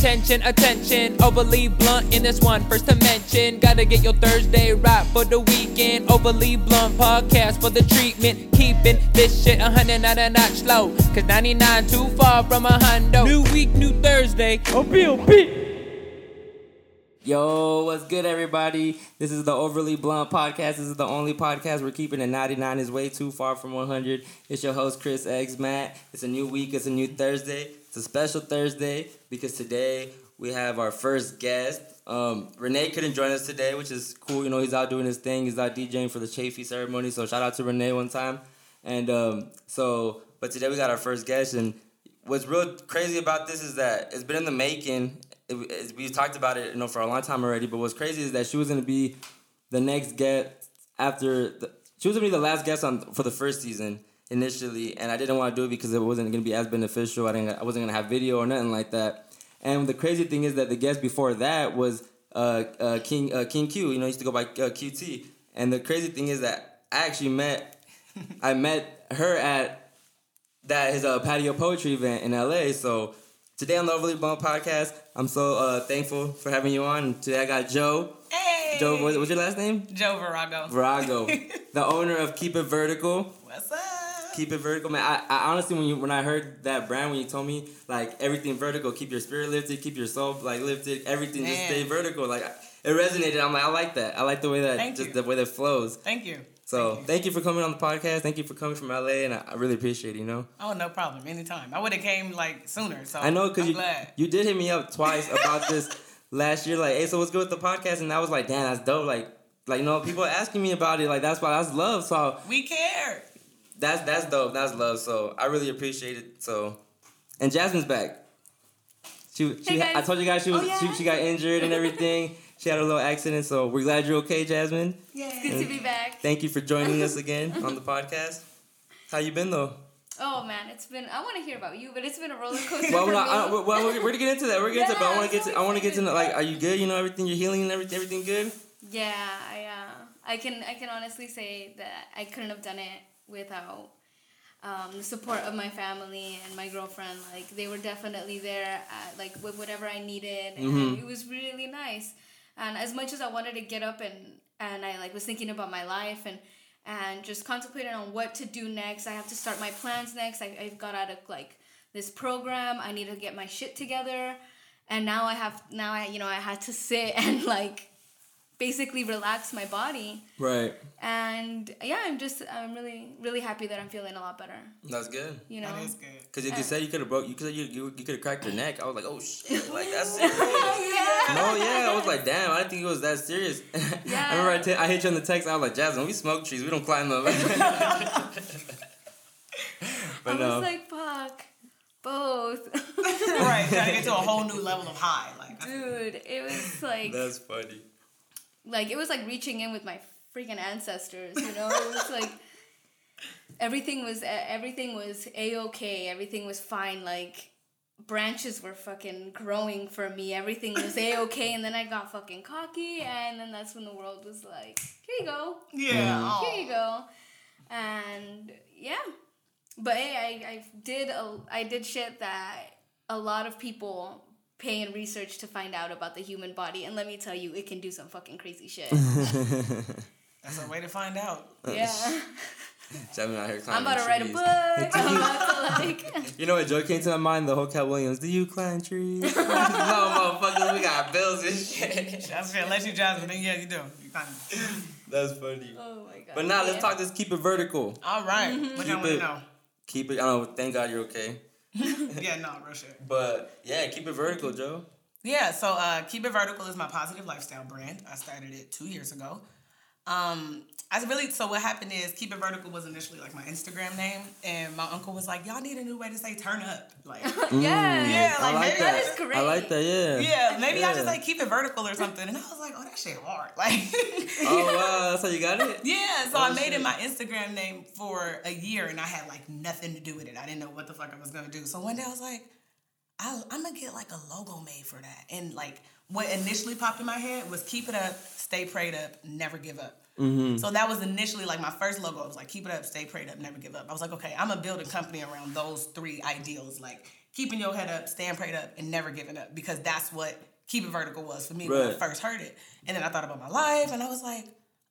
attention, attention. Overly blunt in this one. First to mention, gotta get your Thursday right for the weekend. Overly blunt podcast for the treatment. Keeping this shit a hundred, not a notch slow. Cause 99 too far from a hundo. New week, new Thursday. Oh, Bill B. Oh, Yo, what's good, everybody? This is the Overly Blunt Podcast. This is the only podcast we're keeping at 99 is way too far from 100. It's your host, Chris Eggs Matt. It's a new week, it's a new Thursday. It's a special Thursday because today we have our first guest. Um, Renee couldn't join us today, which is cool. You know, he's out doing his thing. He's out DJing for the Chafee ceremony. So shout out to Renee one time. And um, so, but today we got our first guest. And what's real crazy about this is that it's been in the making it, it, we've talked about it, you know, for a long time already. But what's crazy is that she was gonna be the next guest after the, she was gonna be the last guest on for the first season initially, and I didn't want to do it because it wasn't gonna be as beneficial. I didn't, I wasn't gonna have video or nothing like that. And the crazy thing is that the guest before that was uh, uh, King uh, King Q. You know, he used to go by uh, QT. And the crazy thing is that I actually met I met her at that his uh, patio poetry event in LA. So today on the Overly Blunt podcast, I'm so uh, thankful for having you on. Today I got Jhoe. Hey. Jhoe, what's your last name? Jhoe Virago. Virago, the owner of Keep It Vertical. What's up? Keep It Vertical, man. I, I honestly, when you when I heard that brand, when you told me like everything vertical, keep your spirit lifted, keep your soul like lifted, everything man. just stay vertical. Like it resonated. I'm like, I like that. I like the way that Thank just you. the way that flows. Thank you. So thank you. thank you. for coming on the podcast. Thank you for coming from LA, and I, I really appreciate it. You know. Oh no problem. Anytime. I would have came like sooner. So I know because you glad. you did hit me up twice about this last year. Like, hey, so what's good with the podcast? And I was like, damn, that's dope. Like, like you know, people are asking me about it. Like that's why that's love. So we care. That's that's dope. That's love. So I really appreciate it. So, and Jasmine's back. She, she hey I told you guys she was oh, yeah? she, she got injured and everything. She had a little accident, so we're glad you're okay, Jasmine. Yeah, it's good and to be back. Thank you for joining us again on the podcast. How you been though? Oh man, it's been. I want to hear about you, but it's been a roller coaster. well, for not, me. I, well, we're, we're to get into that. We're getting yeah, into, but I want to get to. I want to get to know, like, are you good? You know, everything you're healing and everything. Everything good? Yeah, I. Uh, I can. I can honestly say that I couldn't have done it without um, the support of my family and my girlfriend. Like they were definitely there, at, like with whatever I needed, and mm-hmm. it was really nice. And as much as I wanted to get up and and I like was thinking about my life and and just contemplating on what to do next. I have to start my plans next. I, I've got out of like this program. I need to get my shit together. And now I have now I you know I had to sit and like basically relax my body. Right. And yeah, I'm just I'm really really happy that I'm feeling a lot better. That's good. You know. That is good. Cause you could say you could have broke. You could you you, you could have cracked your neck. I was like, oh shit, like that's serious. yeah. No, yeah, I was like, damn, I didn't think it was that serious. Yeah. I remember I, t- I hit you on the text. I was like, Jasmine, we smoke trees. We don't climb them. but I no. was like, fuck. Both. right, gotta get to a whole new level of high. Like, dude, it was like. That's funny. Like it was like reaching in with my freaking ancestors. You know, it was like everything was everything was a okay. Everything was fine. Like branches were fucking growing for me. Everything was a okay, and then I got fucking cocky, and then that's when the world was like, "Here you go, yeah, here you go," and yeah. But hey, I I did a I did shit that a lot of people pay and research to find out about the human body, and let me tell you, it can do some fucking crazy shit. That's a way to find out. Yeah. Jasmine out here I'm about to write a book. I'm about to like. You know what joke came to my mind? The whole Katt Williams. Do you climb trees? no, motherfuckers, we got bills and shit. That's fair. Unless you Jasmine, then yeah, you do. You kind of. That's funny. Oh my god. But now yeah. let's talk. Let's keep it vertical. All right. Mm-hmm. What I want to know. Keep it. I don't know. Thank God you're okay. yeah, no, real shit. But yeah, keep it vertical, Jhoe. Yeah, so uh, Keep It Vertical is my positive lifestyle brand. I started it two years ago. Um, I really so what happened is Keep It Vertical was initially like my Instagram name, and my uncle was like, "Y'all need a new way to say turn up." Like, mm, yeah, yeah, like, I like maybe that. that is great. I like that. Yeah, yeah, maybe yeah. I just like keep it vertical or something. And I was like, "Oh, that shit hard." Like, oh wow, that's how you got it. Yeah, so oh, I made shit. it my Instagram name for a year, and I had like nothing to do with it. I didn't know what the fuck I was gonna do. So one day I was like. I, I'm gonna get like a logo made for that. And like what initially popped in my head was keep it up, stay prayed up, never give up. Mm-hmm. So that was initially like my first logo. It was like keep it up, stay prayed up, never give up. I was like, okay, I'm gonna build a company around those three ideals. Like keeping your head up, staying prayed up, and never giving up because that's what keep it vertical was for me when I first heard it. And then I thought about my life, and I was like,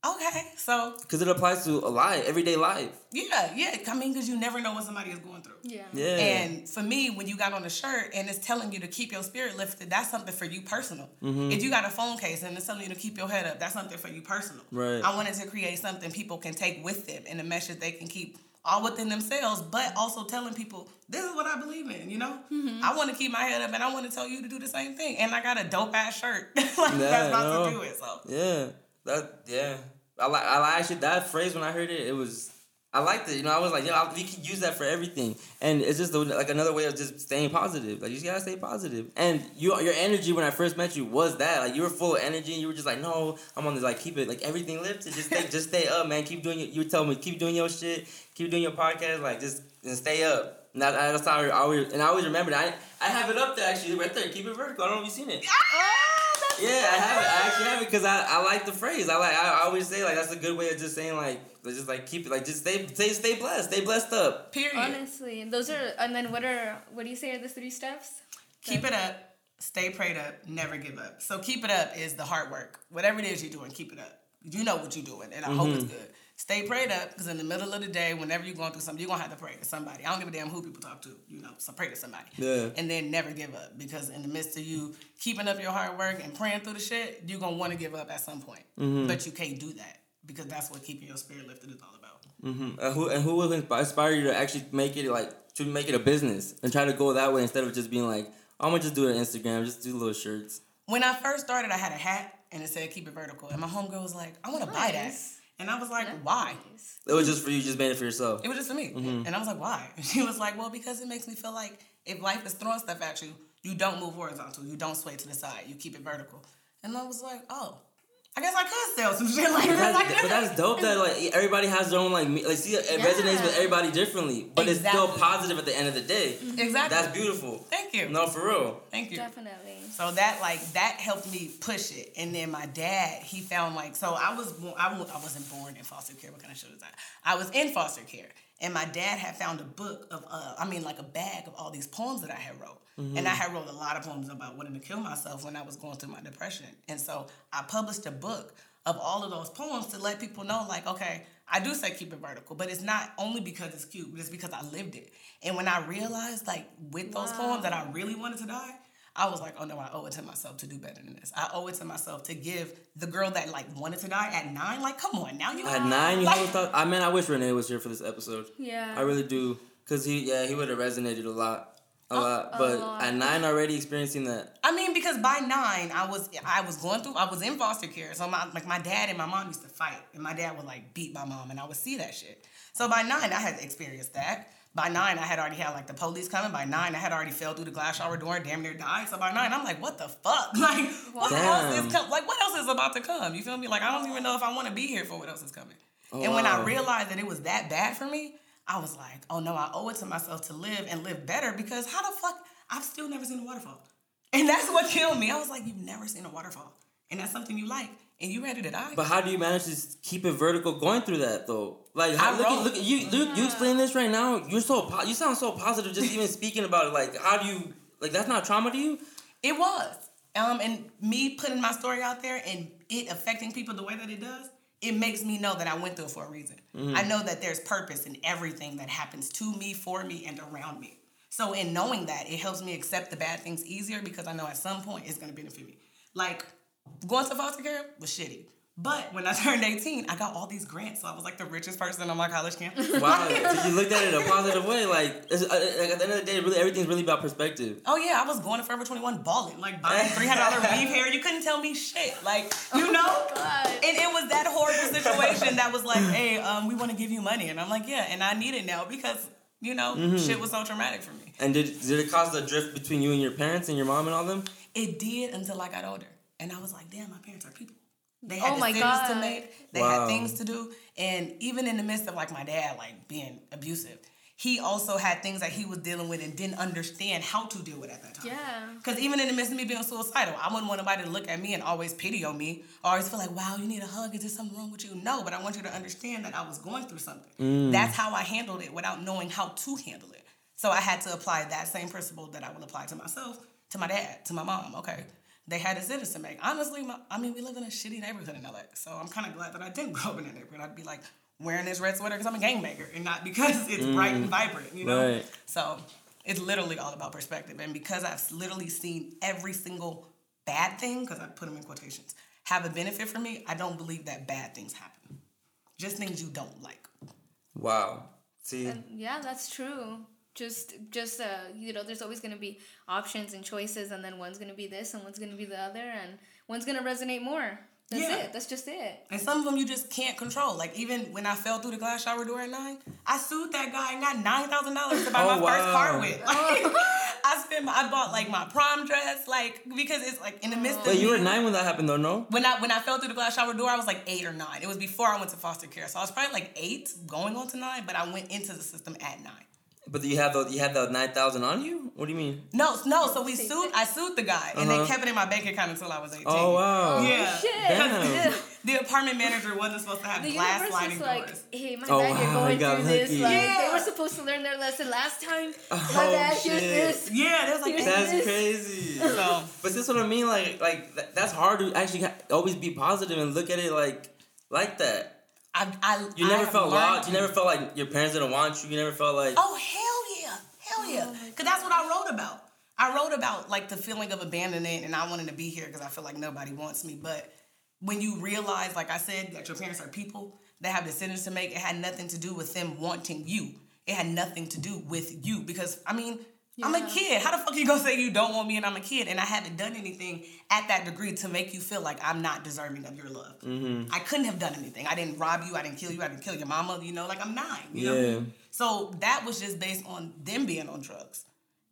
okay, so Because it applies to a life, everyday life. yeah, yeah. I mean, because you never know what somebody is going through. Yeah. Yeah. And for me, when you got on the shirt and it's telling you to keep your spirit lifted, that's something for you personal. Mm-hmm. If you got a phone case and it's telling you to keep your head up, that's something for you personal. Right. I wanted to create something people can take with them and a message they can keep all within themselves, but also telling people this is what I believe in. You know, mm-hmm. I want to keep my head up and I want to tell you to do the same thing. And I got a dope ass shirt like, Yeah, that's about no. to do it. So Yeah, that yeah. I like I like actually that phrase when I heard it, it was I liked it. You know, I was like, yeah, we can use that for everything, and it's just like another way of just staying positive. Like you just gotta stay positive. And you, your energy when I first met you was that like you were full of energy, and you were just like, no, I'm on this like keep it like everything lifted. Just stay, just stay up, man. Keep doing. Your, you were telling me keep doing your shit, keep doing your podcast, like just and stay up. And that, that's how I always and I always remember that. I, I have it up there actually right there. Keep it vertical. I don't know if you've seen it. Ah! Yeah, I have it. I actually have it because I, I like the phrase. I like I always say like that's a good way of just saying like just like keep it like just stay stay stay blessed, stay blessed up. period. Honestly, those are and then what are what do you say are the three steps? Keep it up, stay prayed up, never give up. So keep it up is the hard work. Whatever it is you're doing, keep it up. You know what you're doing, and I hope it's mm-hmm. good. Stay prayed up because in the middle of the day, whenever you're going through something, you're gonna have to pray to somebody. I don't give a damn who people talk to, you know. So pray to somebody. Yeah. And then never give up because in the midst of you keeping up your hard work and praying through the shit, you're gonna want to give up at some point. But you can't do that because that's what keeping your spirit lifted is all about. Mm-hmm. And who and who will inspire you to actually make it like to make it a business and try to go that way instead of just being like I'm gonna just do it on Instagram, just do little shirts. When I first started, I had a hat and it said "Keep it vertical," and my homegirl was like, "I want to buy that," Nice. And I was like, "Why?" It was just for you, you just made it for yourself. It was just for me. Mm-hmm. And I was like, why? And she was like, well, because it makes me feel like if life is throwing stuff at you, you don't move horizontal. You don't sway to the side. You keep it vertical. And I was like, oh, I guess I could sell some shit like that. that's, Like but that's dope that like everybody has their own like me- like see it resonates with everybody differently, but it's still positive at the end of the day. Exactly. That's beautiful. Thank you. No, for real. Thank you. Definitely. So that like that helped me push it, and then my dad he found like so I was born I, I wasn't born in foster care. What kind of shit is that? I was in foster care, and my dad had found a book of uh I mean like a bag of all these poems that I had wrote, and I had wrote a lot of poems about wanting to kill myself when I was going through my depression, and so I published a book of all of those poems to let people know like okay. I do say keep it vertical, but it's not only because it's cute, but it's because I lived it. And when I realized, like, with those poems that I really wanted to die, I was like, oh no, I owe it to myself to do better than this. I owe it to myself to give the girl that like wanted to die at nine. Like, come on, now you At nine, you like, have thought. I mean, I wish Renee was here for this episode. Yeah. I really do, cause he yeah he would have resonated a lot, a lot. But lot. at nine, already experiencing that. I mean, because by nine, I was I was going through. I was in foster care, so my like my dad and my mom used to fight, and my dad would like beat my mom, and I would see that shit. So by nine, I had experienced that. By nine, I had already had like the police coming. By nine, I had already fell through the glass shower door and damn near died. So by nine, I'm like, what the fuck? Like, what else Damn. is com- like what else is about to come? You feel me? Like I don't even know if I want to be here for what else is coming. Oh, and when I realized that it was that bad for me, I was like, oh no, I owe it to myself to live and live better because how the fuck I've still never seen a waterfall. And that's what killed me. I was like, you've never seen a waterfall. And that's something you like. And you ready to die. But how do you manage to keep it vertical going through that though? Like, how, look, at, look at you. Look, you explain this right now. You're so po- you sound so positive just even speaking about it. Like, how do you like that's not trauma to you? It was. Um, and me putting my story out there and it affecting people the way that it does, it makes me know that I went through it for a reason. I know that there's purpose in everything that happens to me, for me, and around me. So in knowing that, it helps me accept the bad things easier because I know at some point it's gonna benefit me. Like going to foster care was shitty. But when I turned 18, I got all these grants. So I was like the richest person on my college campus. Wow, so you looked at it in a positive way. Like, uh, like at the end of the day, really everything's really about perspective. Oh yeah, I was going to Forever 21 balling, like buying three hundred dollar weave hair. You couldn't tell me shit, like you know. God. And it was that horrible situation that was like, hey, um, we want to give you money, and I'm like, yeah, and I need it now because you know shit was so traumatic for me. And did did it cause the drift between you and your parents and your mom and all them? It did until I got older, and I was like, damn, my parents are people. They oh had Oh my decisions to make. They Wow. had things to do, and even in the midst of like my dad like being abusive, he also had things that he was dealing with and didn't understand how to deal with at that time. Yeah. Because even in the midst of me being suicidal, I wouldn't want nobody to look at me and always pity on me, or always feel like, wow, you need a hug. Is there something wrong with you? No, but I want you to understand that I was going through something. Mm. That's how I handled it without knowing how to handle it. So I had to apply that same principle that I will apply to myself, to my dad, to my mom. Okay, they had decisions to make. Honestly, my, I mean, we live in a shitty neighborhood in LA, so I'm kind of glad that I didn't grow up in that neighborhood. I'd be like wearing this red sweater because I'm a gang maker and not because it's mm. bright and vibrant, you know. Right. So it's literally all about perspective, and because I've literally seen every single bad thing, because I put them in quotations, have a benefit for me. I don't believe that bad things happen, just things you don't like. Wow. See, And yeah, that's true. Just, just uh, you know, there's always gonna be options and choices, and then one's gonna be this, and one's gonna be the other, and one's gonna resonate more. That's Yeah. it. That's just it. And some of them you just can't control. Like even when I fell through the glass shower door at nine, I sued that guy and got nine thousand dollars to buy Oh, my first car with. Like, I spent, my, I bought like my prom dress, like because it's like in the midst of wait, you were nine when that happened, though, no? When I when I fell through the glass shower door, I was like eight or nine. It was before I went to foster care, so I was probably like eight, going on to nine. But I went into the system at nine. But you have the you had the nine thousand on you. What do you mean? No, no. So we sued. I sued the guy, and Uh-huh. they kept it in my bank account until I was eighteen. Oh wow. Yeah. Shit. The apartment manager wasn't supposed to have The glass universe sliding like, doors. hey, my Oh, bad, wow, you're going got through this. lucky. Like, they were supposed to learn their lesson last time. my Oh, bad, here's shit. this. Yeah, there was like That's Yes. crazy. so. But this what I mean. Like like that's hard to actually always be positive and look at it like like that. I, I, You never have felt learned lost. You never felt like your parents didn't want you. You never felt like Oh hell yeah, hell yeah! Oh because that's what I wrote about. I wrote about like the feeling of abandonment, and I wanted to be here because I feel like nobody wants me. But when you realize, like I said, that your parents are people, they have decisions to make. It had nothing to do with them wanting you. It had nothing to do with you because I mean. I'm a kid. How the fuck are you gonna say you don't want me and I'm a kid and I haven't done anything at that degree to make you feel like I'm not deserving of your love? Mm-hmm. I couldn't have done anything. I didn't rob you. I didn't kill you. I didn't kill your mama. You know, like I'm nine. You Yeah. know? So that was just based on them being on drugs.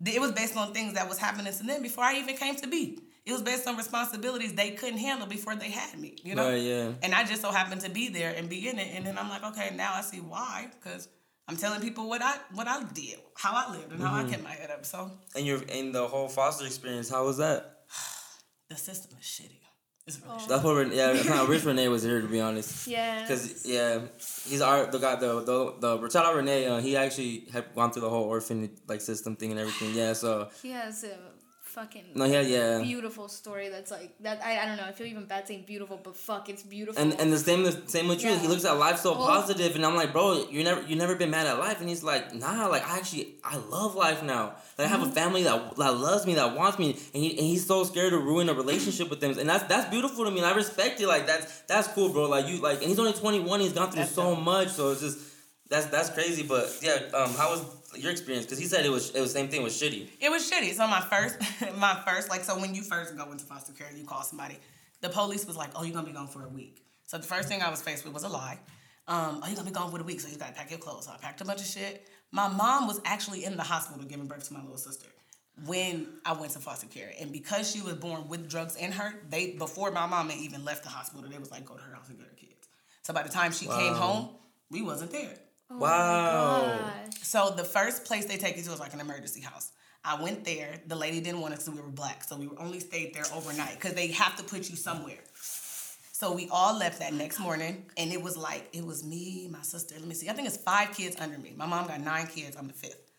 It was based on things that was happening to them before I even came to be. It was based on responsibilities they couldn't handle before they had me. You know. Right, yeah. And I just so happened to be there and be in it. And then I'm like, okay, now I see why. Because I'm telling people what I what I did, how I lived, and how Mm-hmm. I kept my head up. So and your in the whole foster experience. How was that? the system is shitty. It's really shitty. That's what Ren- yeah. That's how I wish Renee was here to be honest. Yeah. Because yeah, he's our the guy the the the Bertella Renee. Uh, he actually had gone through the whole orphan like system thing and everything. Yeah, so he has a fucking no, yeah, yeah. beautiful story that's like that. I, I don't know. I feel even bad saying beautiful, but fuck, it's beautiful. And and the same the same with you. He looks at life so Oh. positive, and I'm like, bro, you never you never been mad at life, and he's like, nah, like I actually I love life now. Like I have a family that that loves me, that wants me, and he and he's so scared to ruin a relationship with them, and that's that's beautiful to me. And I respect it. Like that's that's cool, bro. Like you like, and he's only 21. He's gone through That's so dope. much, so it's just that's that's crazy. But yeah, um, how was your experience? Because he said it was it was same thing was shitty. It was shitty. So my first, my first, like, so when you first go into foster care, and you call somebody. The police was like, "Oh, you're gonna be gone for a week." So the first thing I was faced with was a lie. Um, oh, you're gonna be gone for a week, so you gotta pack your clothes. So I packed a bunch of shit. My mom was actually in the hospital giving birth to my little sister when I went to foster care, and because she was born with drugs in her, they before my mama even left the hospital, they was like, "Go to her house and get her kids." So by the time she came home, we wasn't there. Oh wow. So the first place they take you to is like an emergency house. I went there. The lady didn't want us because we were black, so we only stayed there overnight because they have to put you somewhere. So we all left that next morning, and it was like it was me, my sister. Let me see. I think it's five kids under me. My mom got nine kids. I'm the fifth.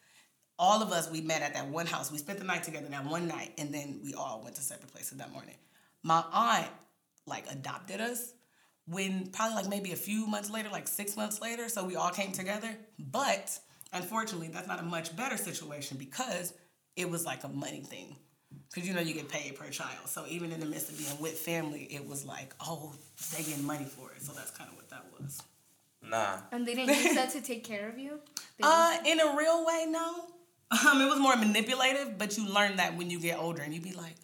All of us we met at that one house. We spent the night together that one night, and then we all went to separate places that morning. My aunt like adopted us when probably like maybe a few months later, like six months later. So we all came together. But unfortunately, that's not a much better situation because it was like a money thing. Because you know you get paid per child. So even in the midst of being with family, it was like, oh, they getting money for it. So that's kind of what that was. Nah. And they didn't use that to take care of you. They Uh, in a real way, no. Um, it was more manipulative, but you learn that when you get older, and you be like,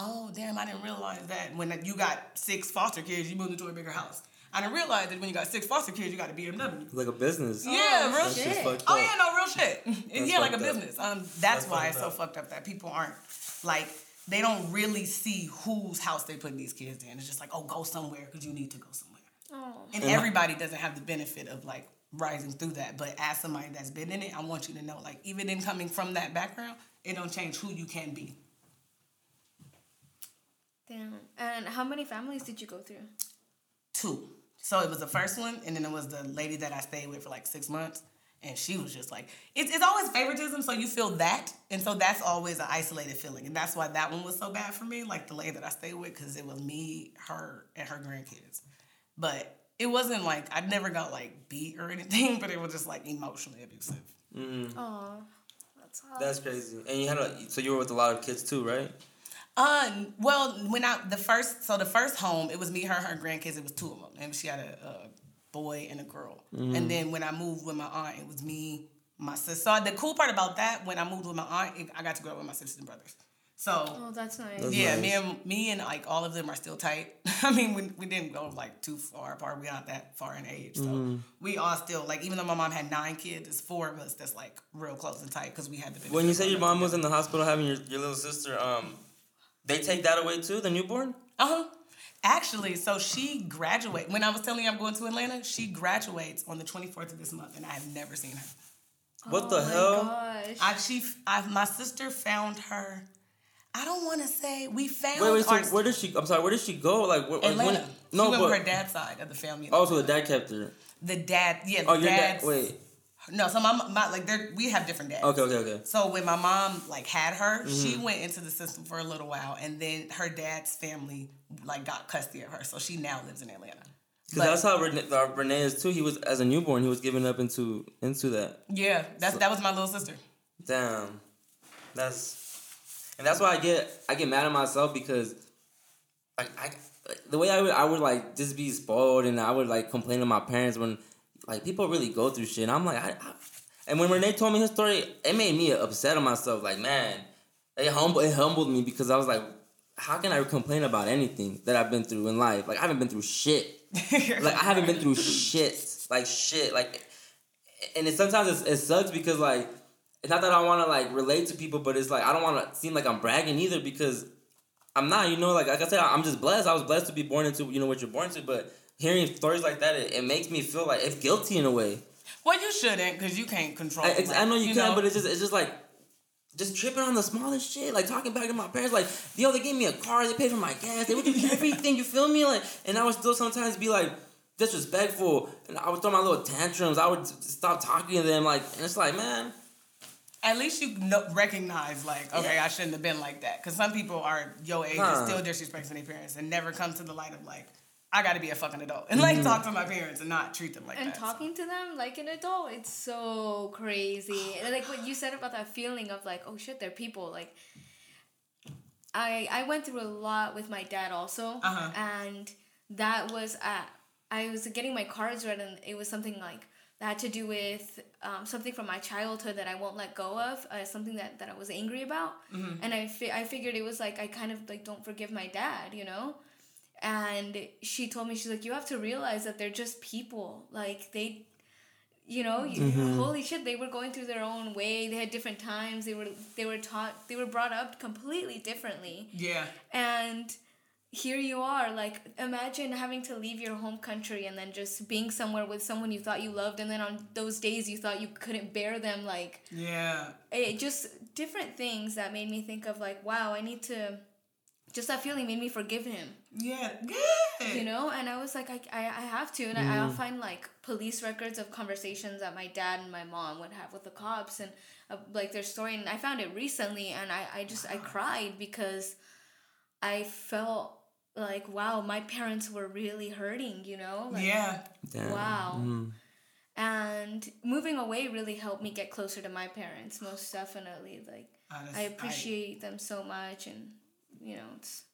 "Oh, damn, I didn't realize that when you got six foster kids, you moved into a bigger house. I didn't realize that when you got six foster kids, you got to be a BMW." Like a business. Yeah, real That's shit. Oh yeah, no, real shit. yeah, like a fucked up. business. Um, that's, That's why it's so up. fucked up that people aren't like they don't really see whose house they putting these kids in. It's just like, oh, go somewhere because you need to go somewhere. Oh. And everybody doesn't have the benefit of like rising through that. But as somebody that's been in it, I want you to know, like, even in coming from that background, it don't change who you can be. Damn. And how many families did you go through? Two. So it was the first one, and then it was the lady that I stayed with for like six months. And she was just like, it's, it's always favoritism, so you feel that. And so that's always an isolated feeling. And that's why that one was so bad for me, like the lady that I stayed with, because it was me, her, and her grandkids. But it wasn't like, I never got like beat or anything, but it was just like emotionally abusive. Oh, that's hard. That's crazy. And you had a so you were with a lot of kids too, right? Uh, well, when I the first so the first home it was me, her, her grandkids. It was two of them, and she had a, a boy and a girl. And then when I moved with my aunt, it was me, my sister. So the cool part about that, when I moved with my aunt, it- I got to grow up with my sisters and brothers. So Oh, that's nice. That's yeah, nice. me and me and like all of them are still tight. I mean, we, we didn't go like too far apart. We're not that far in age, so Mm-hmm. we all still like. Even though my mom had nine kids, it's four of us that's like real close and tight because we had the. When you say your benefit of mom was in the hospital having your, your little sister, um, they take that away too, the newborn? Uh huh. Actually, so she graduated. When I was telling you I'm going to Atlanta, she graduates on the 24th of this month, and I have never seen her. What oh the my hell? Gosh. I she I, my sister found her. I don't want to say we found Wait, wait. So our where did she? I'm sorry. Where did she go? Like where? like, Atlanta. When, she no, went but with her dad's side of the family. oh, so the dad kept her. the dad, yeah, the Oh, your dad. Wait. No, so my, my like they we have different dads. Okay, okay, okay. So when my mom like had her, she Mm-hmm. went into the system for a little while, and then her dad's family like got custody of her, so she now lives in Atlanta. Because that's how Renee, uh, Renee is too. He was as a newborn. He was given up into into that. Yeah, that's that was my little sister. Damn, that's and that's why I get I get mad at myself because like I the way I would I would like just be spoiled and I would like complain to my parents when like people really go through shit. And I'm like I, I and when Renee told me his story, it made me upset on myself. Like man, it humble it humbled me because I was like, how can I complain about anything that I've been through in life? Like I haven't been through shit. Like I haven't been through shit. Like shit. Like and it sometimes it's, it sucks because like it's not that I want to like relate to people, but it's like I don't want to seem like I'm bragging either because I'm not. You know, like like I said, I'm just blessed. I was blessed to be born into you know what you're born to, but hearing stories like that, it, it makes me feel like it's guilty in a way. Well, you shouldn't because you can't control. Eh, I, like, I know you, can, but it's just it's just like just tripping on the smallest shit, like talking back to my parents, like yo, they gave me a car, they paid for my gas, they would do everything. You feel me? Like, and I would still sometimes be like disrespectful, and I would throw my little tantrums. I would stop talking to them, like, and it's like, man, at least you know, recognize like, okay, Yeah. I shouldn't have been like that. Because some people are your age Huh. and still disrespecting their parents and never come to the light of like, I got to be a fucking adult and like talk to my parents and not treat them like and that. so. talking to them like an adult it's so crazy and like what you said about that feeling of like oh shit they're people like i i went through a lot with my dad also Uh-huh. and that was at i was getting my cards read and it was something like that had to do with um, something from my childhood that I won't let go of, uh, something that, that I was angry about, and I fi- I figured it was like I kind of like don't forgive my dad, you know, and she told me she's like you have to realize that they're just people. Like they you know you, mm-hmm. holy shit they were going through their own way. They had different times. They were they were taught they were brought up completely differently. Yeah. and here you are like imagine having to leave your home country and then just being somewhere with someone you thought you loved and then on those days you thought you couldn't bear them like Yeah. it just different things that made me think of like wow i need to just that feeling made me forgive him Yeah. Good. you know and i was like i, I, I have to and I, i'll find like police records of conversations that my dad and my mom would have with the cops and uh, like their story and i found it recently and i, I just i cried because i felt like wow my parents were really hurting you know like, Yeah. damn. wow and moving away really helped me get closer to my parents most definitely like Honest- i appreciate them so much and you know it's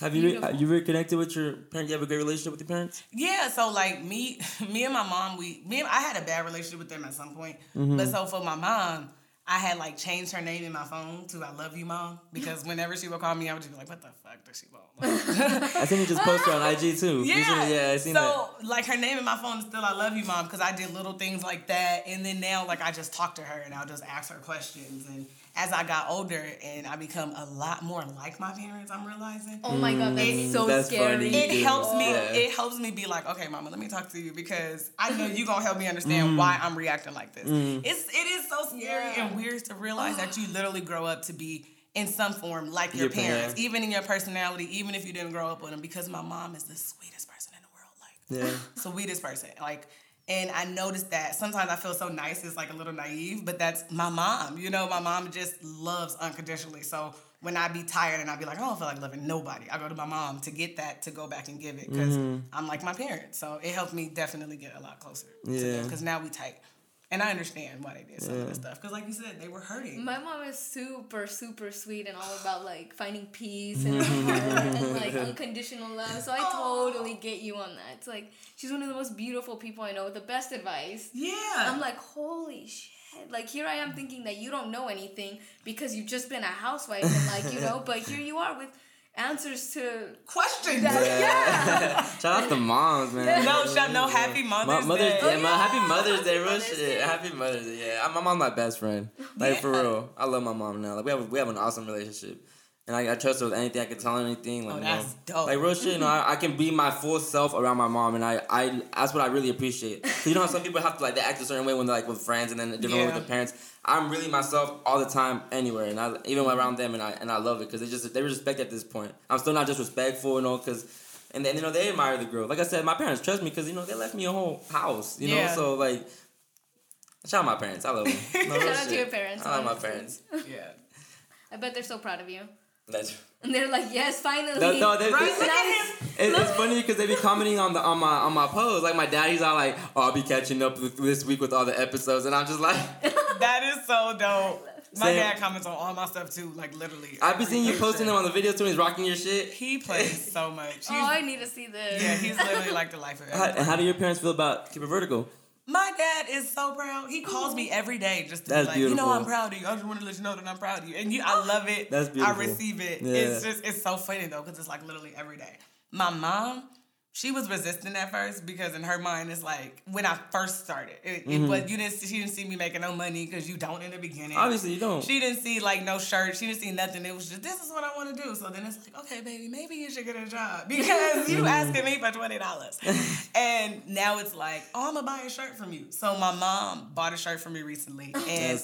Have you Beautiful. have you reconnected with your parents? You have a great relationship with your parents? Yeah, so like me, me and my mom, we, me, and, I had a bad relationship with them at some point. Mm-hmm. But so for my mom, I had like changed her name in my phone to "I love you, mom" because whenever she would call me, I would just be like, "What the fuck does she want?" I think you just posted on IG too. yeah, Recently, yeah, I seen so like her name in my phone is still "I love you, mom" because I did little things like that, and then now like I just talk to her and I'll just ask her questions. And as I got older and I become a lot more like my parents, I'm realizing. oh my god that's Mm, so that's scary funny. it Yeah. helps me Yeah. it helps me be like okay mama let me talk to you because i know you gonna help me understand why i'm reacting like this it's it is so scary Yeah. and weird to realize that you literally grow up to be in some form like your, Your parents parents. even in your personality even if you didn't grow up with them because my mom is the sweetest person in the world like Yeah. sweetest person like And I noticed that sometimes I feel so nice, it's like a little naive, but that's my mom. You know, my mom just loves unconditionally. So when I be tired and I be like, I don't feel like loving nobody, I go to my mom to get that to go back and give it because mm-hmm. I'm like my parents. So it helped me definitely get a lot closer. Yeah. Because now we tight. And I understand why they did some of the stuff. Because like you said, they were hurting. My mom is super, super sweet and all about like finding peace and, and like unconditional love. So I totally get you on that. It's like she's one of the most beautiful people I know with the best advice. yeah. I'm like, holy shit. Like here I am thinking that you don't know anything because you've just been a housewife and like, you know, but here you are with answers to questions. yeah. Shout out to moms, man. No, shout no happy Mother's, Ma- Mother's Day. Day, my oh, yeah. happy Mother's Day, real Mother's shit. Day. Happy Mother's Day, yeah. My mom's my best friend, like for real. I love my mom now. Like we have we have an awesome relationship, and I, I trust her with anything. I can tell her anything. Like, Oh, you that's know, dope. Like real shit, you know, I, I can be my full self around my mom, and I, I that's what I really appreciate. 'Cause you know how some people have to like they act a certain way when they're like with friends, and then a different way with their parents. I'm really myself all the time, anywhere, and I even around them, and I and I love it because they just they respect at this point. I'm still not just respectful, you know, because. And then you know they admire the girl. Like I said, my parents trust me because you know they left me a whole house. You know, Yeah. so like, shout out my parents. I love them. No, Shout out to your parents, I love my parents. Yeah. I bet they're so proud of you. That's And they're like, yes, finally. no, no, they, Right? they- Look at him. It's, it's funny because they be commenting on the on my on my post. Like my daddy's all like, "Oh, I'll be catching up this week with all the episodes," and I'm just like, That is so dope. My Same. dad comments on all my stuff too, like literally. "I've been seeing you posting them on the videos too. He's rocking your shit." He plays so much. Oh, I need to see this. yeah, he's literally like the life of How, and how do your parents feel about Keep It Vertical? My dad is so proud. He calls me every day just to That's be like, you know. I'm proud of you. I just want to let you know that I'm proud of you. And you, I oh. love it. That's beautiful. I receive it. Yeah. It's just, it's so funny though, because it's like literally every day. My mom, she was resistant at first because in her mind it's like when I first started, it, Mm-hmm. it was you didn't she didn't see me making no money because you don't in the beginning. Obviously, you don't. She didn't see like no shirt. She didn't see nothing. It was just this is what I want to do. So then it's like, okay, baby, maybe you should get a job because you asking me for twenty dollars. and now it's like, oh, I'm gonna buy a shirt from you. So my mom bought a shirt for me recently, and.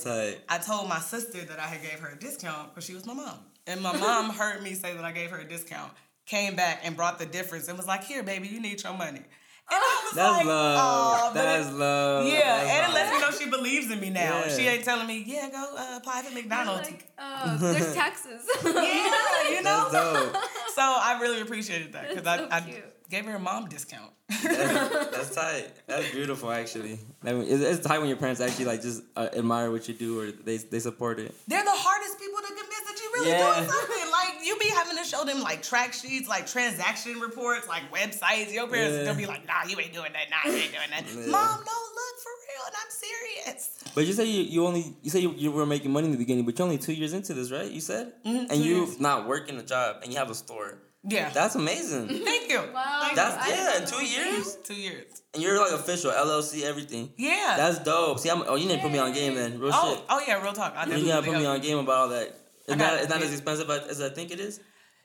I told my sister that I had gave her a discount because she was my mom, and my mom heard me say that I gave her a discount. Came back and brought the difference and was like, "Here, baby, you need your money." And I was That's like, love. "Aw," That's it- love. Yeah, That's and it love. lets me know she believes in me now. Yeah. She ain't telling me, yeah, go uh, apply for McDonald's. like, uh, there's taxes. yeah, you know. That's dope. So I really appreciated that because That's I, so I cute. Gave her a mom discount. That's, that's tight. That's beautiful, actually. I mean, it's, it's tight when your parents actually like just uh, admire what you do or they they support it. They're the hardest people to convince that you really Yeah. doing something. Like you be having to show them like track sheets, like transaction reports, like websites. Your parents Yeah. gonna be like, "Nah, you ain't doing that. Nah, you ain't doing that." Yeah. Mom, no, look for real, and I'm serious. But you say you, you only you say you, you were making money in the beginning, but you're only two years into this, right? You said, Mhm, and you years. not working a job, and you have a store. Yeah, That's amazing. thank you. Wow. That's. I yeah, in two years, two years. and you're like official LLC, everything. Yeah. That's dope. See, I'm, oh, you didn't put me on game then. Real oh, shit. oh yeah, real talk. I You gotta put me on game about all that. It's not, it's not as expensive as I think it is.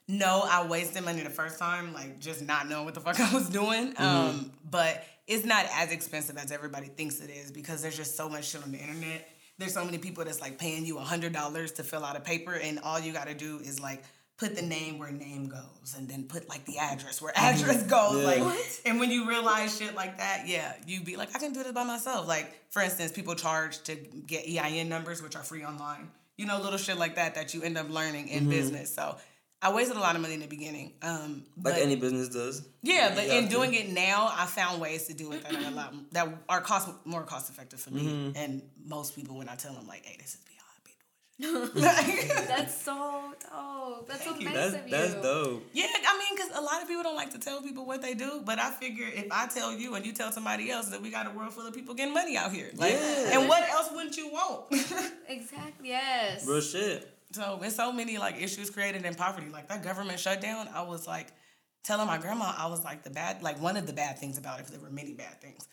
No, I wasted money the first time, like just not knowing what the fuck I was doing. Mm-hmm. Um, but it's not as expensive as everybody thinks it is because there's just so much shit on the internet. There's so many people that's like paying you a hundred dollars to fill out a paper, and all you gotta do is like put the name where name goes, and then put like the address where address goes. Yeah. Like, What? and when you realize shit like that, yeah, you be like, I can do this by myself. Like, for instance, people charge to get EIN numbers, which are free online. You know, little shit like that that you end up learning Mm-hmm. in business. So I wasted a lot of money in the beginning. Um, Like but, any business does. yeah, but in to. doing it now, I found ways to do it that are a lot that are cost more cost effective for me. Mm-hmm. And most people, when I tell them like, "Hey, this is beyond me doing shit." That's so dope. That's so Thank you. nice That's of you. that's dope. Yeah, I mean, because a lot of people don't like to tell people what they do, but I figure if I tell you and you tell somebody else that we got a world full of people getting money out here, like, Yeah. and what else wouldn't you want? Exactly. Yes. Real shit. So there's so many like issues created in poverty. Like that government shutdown, I was like telling my grandma, I was like the bad, like one of the bad things about it, because there were many bad things,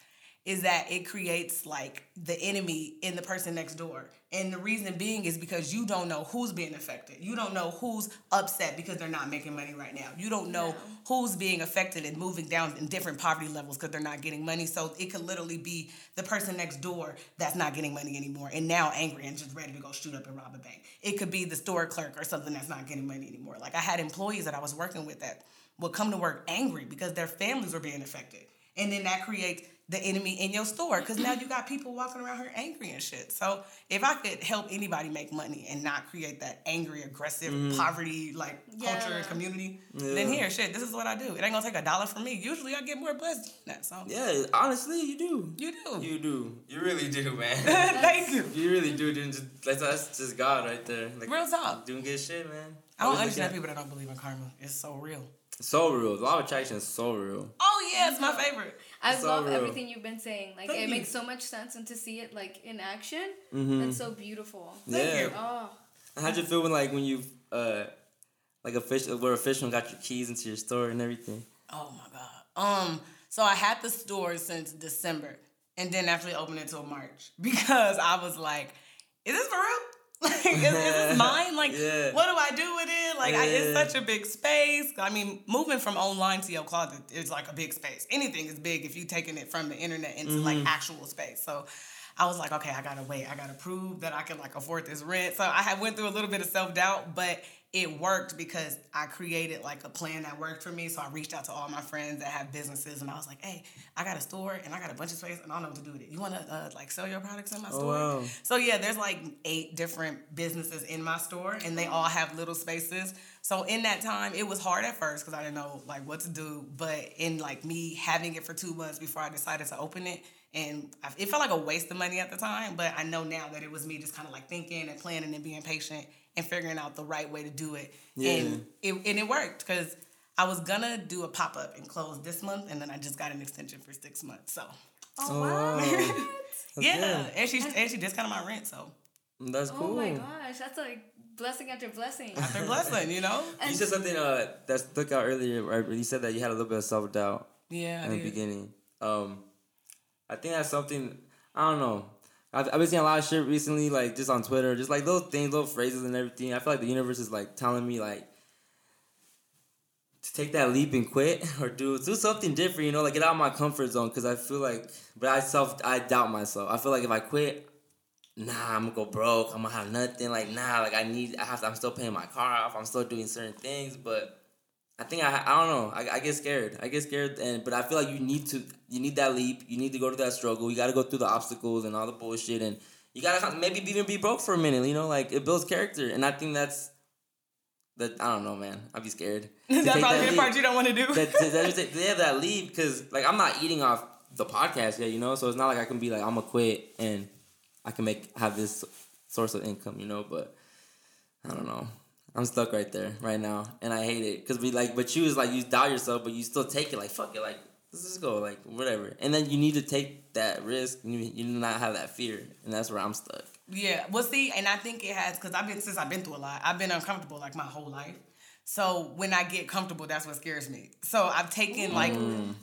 is that it creates like the enemy in the person next door. And the reason being is because you don't know who's being affected. You don't know who's upset because they're not making money right now. You don't know who's being affected and moving down in different poverty levels because they're not getting money. So it could literally be the person next door that's not getting money anymore and now angry and just ready to go shoot up and rob a bank. It could be the store clerk or something that's not getting money anymore. Like I had employees that I was working with that would come to work angry because their families were being affected. And then that creates the enemy in your store because now you got people walking around here angry and shit. So if I could help anybody make money and not create that angry, aggressive, mm-hmm. poverty like culture and community, then here, shit, this is what I do. It ain't gonna take a dollar from me. Usually I get more blessed than that. So Yeah, honestly, you do. you do. You do. You really do, man. Thank you. you really do. Dude. That's, that's just God right there. Like, Real talk. Doing good shit, man. I don't Always understand people that don't believe in karma. It's so real. At- So real. The law of attraction is so real. Oh yeah, it's my favorite. I So love real. everything you've been saying. Like Thank it you. makes so much sense, and to see it like in action, Mm-hmm. it's so beautiful. Thank yeah. you. Oh, How'd you feel when, like, when you, uh, like, official, where official got your keys into your store and everything? Oh my god. Um, so I had the store since December and then actually opened it till March because I was like, is this for real? Like, is, is this mine? Like, Yeah. what do I do with it? Like, I, it's such a big space. I mean, moving from online to your closet is like a big space. Anything is big if you're taking it from the internet into like mm-hmm. actual space. So I was like, okay, I gotta wait. I gotta prove that I can like afford this rent. So I went through a little bit of self doubt, but it worked because I created like a plan that worked for me. So I reached out to all my friends that have businesses, and I was like, hey, I got a store and I got a bunch of space, and I don't know what to do with it. You wanna uh, like sell your products in my store? wow. So yeah, there's like eight different businesses in my store, and they all have little spaces. So in that time, it was hard at first because I didn't know like what to do. But in like me having it for two months before I decided to open it, and it felt like a waste of money at the time. But I know now that it was me just kind of like thinking and planning and being patient and figuring out the right way to do it. Yeah. And it and it worked because. I was gonna do a pop up and close this month, and then I just got an extension for six months. So, oh, wow. wow. yeah, good. and she and she discounted my rent. So, That's oh cool. my gosh, that's like blessing after blessing. they're blessing, you know. You said something uh, that stuck out earlier, right? You said that you had a little bit of self doubt Yeah, I in the did. beginning. Um, I think that's something I don't know. I've, I've been seeing a lot of shit recently, like just on Twitter, just like little things, little phrases and everything. I feel like the universe is like telling me like to take that leap and quit or do do something different, you know, like get out of my comfort zone because I feel like, but I self I doubt myself. I feel like if I quit, nah, I'm gonna go broke. I'm gonna have nothing. Like nah, like I need. I have. To, I'm still paying my car off. I'm still doing certain things, but I think I. I don't know. I, I get scared. I get scared, and but I feel like you need to. You need that leap. You need to go to that struggle. You got to go through the obstacles and all the bullshit, and you gotta maybe even be broke for a minute. You know, like it builds character, and I think that's. That I don't know, man. I'd be scared. That's probably that the leap part you don't want to do. that, that, they have that leave because like I'm not eating off the podcast yet, you know. So it's not like I can be like I'm gonna quit and I can make have this source of income, you know. But I don't know. I'm stuck right there right now, and I hate it because we like. But you is like you doubt yourself, but you still take it. Like fuck it, like let's just go, like whatever. And then you need to take that risk. You you do not have that fear, and that's where I'm stuck. Yeah, well, see, and I think it has because I've been since I've been through a lot. I've been uncomfortable like my whole life. So when I get comfortable, that's what scares me. So I've taken like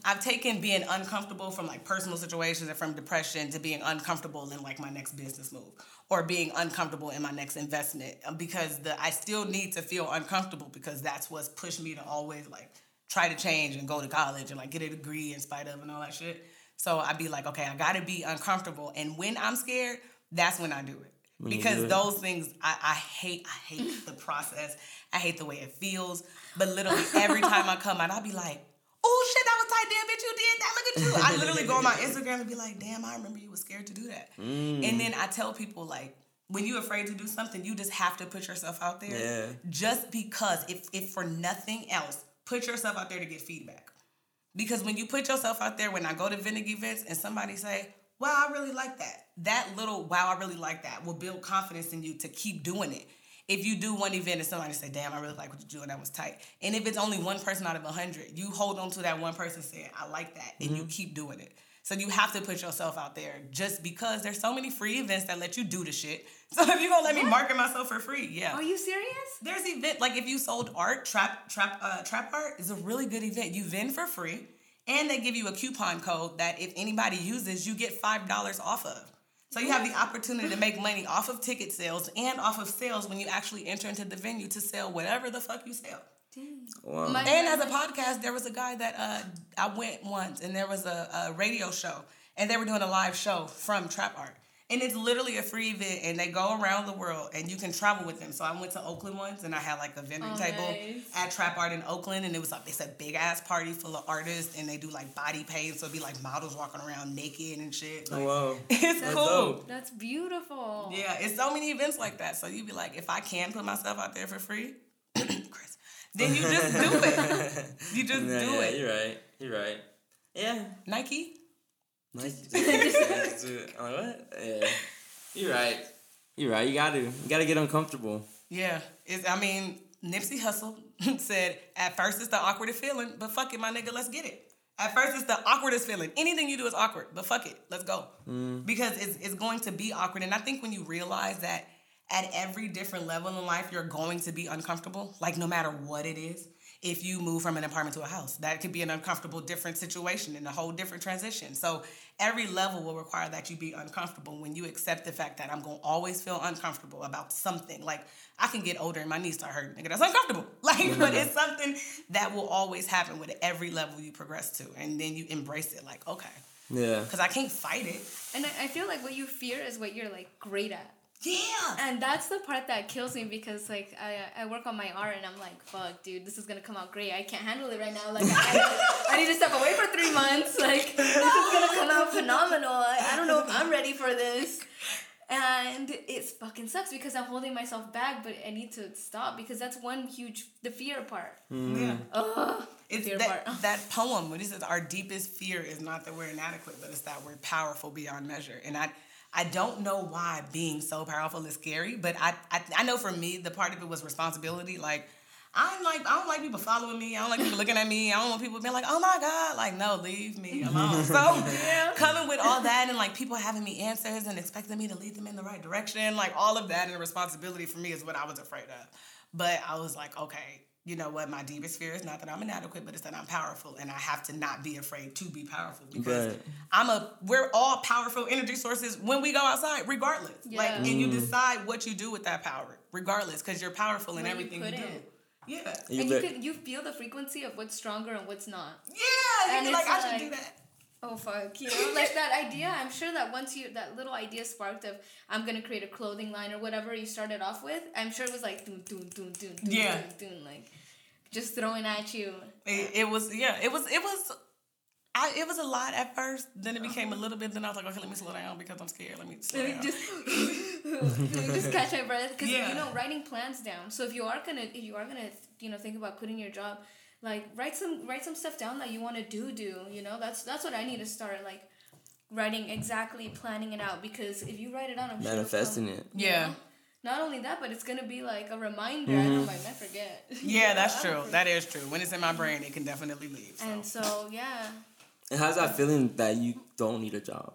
I've taken being uncomfortable from like personal situations and from depression to being uncomfortable in like my next business move or being uncomfortable in my next investment uh, because the I still need to feel uncomfortable because that's what's pushed me to always like try to change and go to college and like get a degree in spite of and all that shit. So I'd be like, okay, I gotta be uncomfortable. And when I'm scared, that's when I do it. You because do it. those things I, I hate, I hate the process. I hate the way it feels. But literally every time I come out, I'll be like, oh shit, that was tight, damn bitch, you did that. Look at you. I literally go on my Instagram and be like, damn, I remember you were scared to do that. Mm. And then I tell people like, when you're afraid to do something, you just have to put yourself out there. Yeah. Just because, if if for nothing else, put yourself out there to get feedback. Because when you put yourself out there, when I go to vending events and somebody say, wow, I really like that. That little wow, I really like that will build confidence in you to keep doing it. If you do one event and somebody say, damn, I really like what you do and that was tight. And if it's only one person out of a hundred, you hold on to that one person saying, I like that, and you keep doing it. So you have to put yourself out there just because there's so many free events that let you do the shit. So if you're gonna let me market myself for free, yeah. Are you serious? There's event like if you sold art, trap trap uh, trap art is a really good event. You vend for free, and they give you a coupon code that if anybody uses, you get five dollars off of. So you have the opportunity to make money off of ticket sales and off of sales when you actually enter into the venue to sell whatever the fuck you sell. Wow. And as a podcast, there was a guy that uh, I went once, and there was a, a radio show, and they were doing a live show from Trap Art. And it's literally a free event, and they go around the world, and you can travel with them. So I went to Oakland once, and I had like a vending Oh, table nice. at Trap Art in Oakland, and it was like it's a big ass party full of artists, and they do like body paint, so it'd be like models walking around naked and shit. Oh, like, Oh, wow. It's That's cool. dope. That's beautiful. Yeah, it's so many events like that. So you'd be like, if I can put myself out there for free, Chris, then you just do it. You just Yeah, do yeah, it. You're right. You're right. Yeah. Nike. Nice. Just do it. I'm like, what? Yeah. You're right. You're right. You gotta. You gotta get uncomfortable. Yeah, it's, I mean, Nipsey Hussle said, at first it's the awkwardest feeling, but fuck it, my nigga, let's get it. At first it's the awkwardest feeling. Anything you do is awkward, but fuck it, let's go. Mm. Because it's, it's going to be awkward. And I think when you realize that at every different level in life, you're going to be uncomfortable, like no matter what it is. If you move from an apartment to a house, that could be an uncomfortable, different situation and a whole different transition. So every level will require that you be uncomfortable. When you accept the fact that I'm gonna always feel uncomfortable about something, like I can get older and my knees start hurting, nigga, that's uncomfortable. Like, but it's something that will always happen with every level you progress to, and then you embrace it. Like, okay, Yeah. because I can't fight it. And I, I feel like what you fear is what you're like great at. Yeah. And that's the part that kills me because like I, I work on my art and I'm like fuck dude this is gonna come out great. I can't handle it right now. Like I, I need to step away for three months. Like this is gonna come out phenomenal. I, I don't know if I'm ready for this. And it fucking sucks because I'm holding myself back but I need to stop because that's one huge the fear part. Hmm. Yeah. Ugh, It's fear that, part. That poem when it? Says our deepest fear is not that we're inadequate, but it's that we're powerful beyond measure. And I I don't know why being so powerful is scary, but I I, I know for me the part of it was responsibility. Like I don't like I don't like people following me. I don't like people looking at me. I don't want people being like, oh my God, like no, leave me alone. So coming with all that and like people having me answers and expecting me to lead them in the right direction, like all of that and responsibility for me is what I was afraid of. But I was like, okay, you know what? My deepest fear is not that I'm inadequate, but it's that I'm powerful, and I have to not be afraid to be powerful because Right. I'm a. We're all powerful energy sources when we go outside, regardless. Like, Yeah. and you mm. decide what you do with that power, regardless, because you're powerful in What you everything you, put do. in. Yeah. You and you bet- can you feel the frequency of what's stronger and what's not Yeah. And you're like, it's I should do that. Oh fuck, you know, like that idea. I'm sure that once you that little idea sparked of I'm gonna create a clothing line or whatever you started off with, I'm sure it was like doon doon doon doon doon Yeah. doon, doon like just throwing at you. It, it was yeah, it was it was I it was a lot at first. Then it became a little bit. Then I was like, okay, let me slow down because I'm scared. Let me slow down. just just catch my breath because Yeah. you know writing plans down. So if you are gonna if you are gonna you know think about quitting your job, like write some write some stuff down that you want to do do. You know that's that's what I need to start like writing exactly planning it out because if you write it down, I'm sure Manifesting come. it. Yeah. know? Not only that, but it's gonna be like a reminder. I know I might forget. Yeah, that's true. That is true. When it's in my brain, it can definitely leave. so. And so yeah, And how's that feeling that you don't need a job?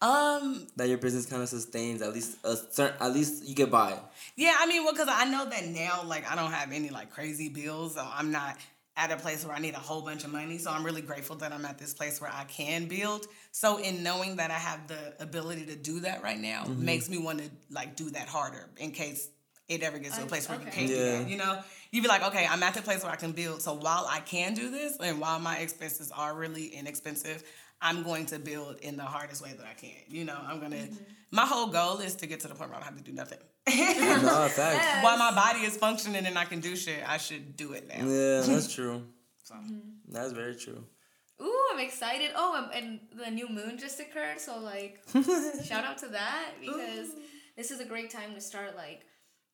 Um, That your business kind of sustains at least a certain, at least you get by. yeah, I mean, well, because I know that now, like, I don't have any like crazy bills, so I'm not at a place where I need a whole bunch of money. So I'm really grateful that I'm at this place where I can build. So in knowing that I have the ability to do that right now mm-hmm. makes me want to like do that harder in case it ever gets to a oh, place where you can't do that. You know, you'd be like, okay, I'm at the place where I can build. So while I can do this, and while my expenses are really inexpensive, I'm going to build in the hardest way that I can. You know, I'm gonna. Mm-hmm. My whole goal is to get to the point where I don't have to do nothing. No, facts. While my body is functioning and I can do shit, I should do it now. Yeah, that's true. So. Mm-hmm. That's very true. ooh, I'm excited. Oh, and, and the new moon just occurred, so like, shout out to that because this is a great time to start like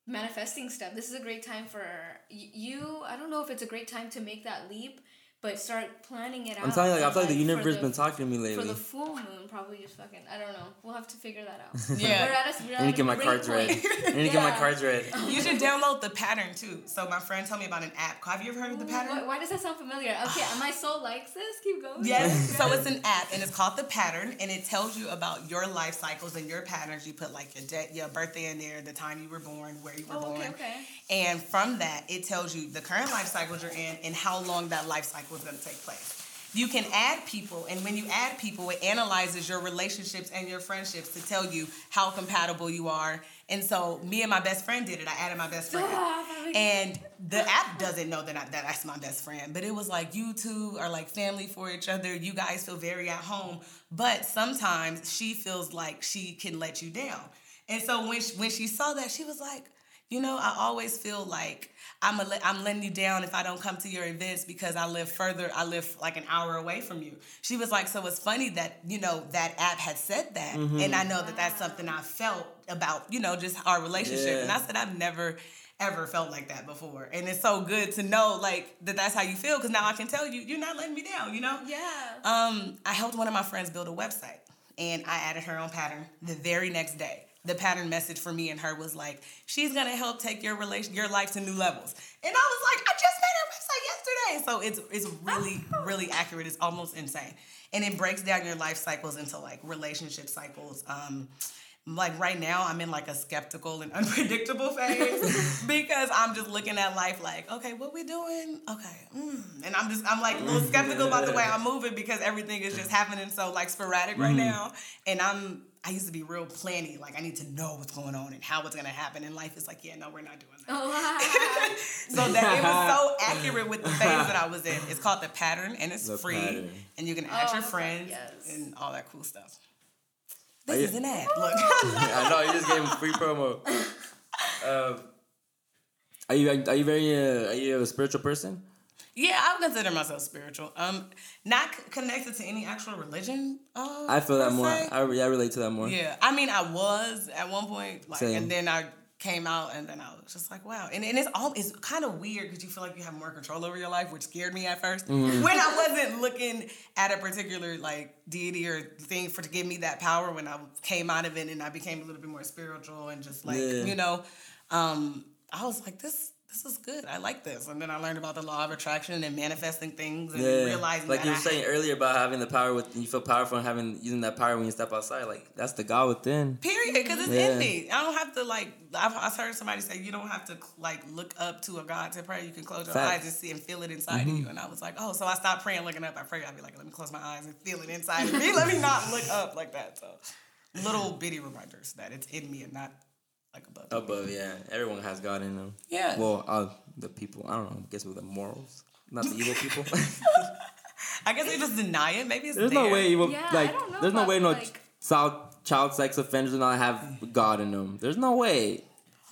manifesting stuff. This is a great time for y- you. I don't know if it's a great time to make that leap, but start planning it out. I'm telling you, like, I and, feel like the universe the- been talking to me lately. For lately. the full moon, probably just fucking. I don't know. We'll have to figure that out. Yeah. We're at a, we're I need to get my cards ready. point. I need to get my cards ready. You should download the pattern too. So my friend told me about an app. Have you ever heard of the Why, pattern? why does that sound familiar? Okay, my soul likes this. Keep going. Yes. so it's an app and it's called the pattern and it tells you about your life cycles and your patterns. You put like your de- your birthday in there, the time you were born, where you were Oh, born. okay, okay. And from that, it tells you the current life cycles you're in and how long that life cycle is going to take place. you can add people, and when you add people, it analyzes your relationships and your friendships to tell you how compatible you are. And so, me and my best friend did it. I added my best friend, and the app doesn't know that I, that that's my best friend. But it was like you two are like family for each other. You guys feel very at home. But sometimes she feels like she can let you down. And so when she, when she saw that, she was like, you know, I always feel like I'm a, I'm letting you down if I don't come to your events because I live further. I live like an hour away from you. She was like, so it's funny that you know that app had said that, and I know that that's something I felt about you know just our relationship. Yeah. And I said I've never ever felt like that before, and it's so good to know like that that's how you feel because now I can tell you you're not letting me down. You know. Yeah. Um, I helped one of my friends build a website, and I added her on Pattern the very next day. The pattern message for me and her was like, "She's gonna help take your relation, your life to new levels." And I was like, "I just made her website yesterday," so it's it's really really accurate. It's almost insane, and it breaks down your life cycles into like relationship cycles. Um, like right now, I'm in like a skeptical and unpredictable phase because I'm just looking at life like, okay, what we doing? Okay, mm. and I'm just I'm like a little skeptical about the way I'm moving because everything is just happening so like sporadic right now, and I'm I used to be real planny, like I need to know what's going on and how it's gonna happen, and life is like, yeah, no, we're not doing that. Oh, wow. So that it was so accurate with the phase that I was in. It's called the pattern, and it's The free, Pattern. and you can add Oh, your okay, friends yes. and all that cool stuff. Are This you- is an ad. Look. I know you just gave him free promo. Um, are you are you very uh, are you a spiritual person? Yeah, I would consider myself spiritual. Um, not c- connected to any actual religion. Uh, I feel that more. I, re- I relate to that more. yeah, I mean, I was at one point, like, Same. and then I came out, and then I was just like, wow. And, and it's all it's kind of weird because you feel like you have more control over your life, which scared me at 1st Mm-hmm. when I wasn't looking at a particular like deity or thing for to give me that power. When I came out of it, and I became a little bit more spiritual and just like Yeah. you know, um, I was like this. This is good. I like this. And then I learned about the law of attraction and manifesting things and Yeah, realizing like you were I- saying earlier about having the power with you feel powerful and having using that power when you step outside. Like that's the God within. Period, because it's Yeah. in me. I don't have to like. I've, I've heard somebody say you don't have to like look up to a God to pray. You can close your Facts. eyes and see and feel it inside of mm-hmm. you. And I was like, oh, so I stopped praying, looking up. I pray. I'd be like, let me close my eyes and feel it inside of me. let me not look up like that. So little bitty reminders that it's in me and not like above. Above, yeah. Everyone has God in them. Yeah. Well, uh, the people. I don't know. I guess with the morals, not the evil people. I guess they just deny it. Maybe it's there's there. no way you will Yeah, I like. don't know there's no way no like- child child sex offenders do not have God in them. There's no way.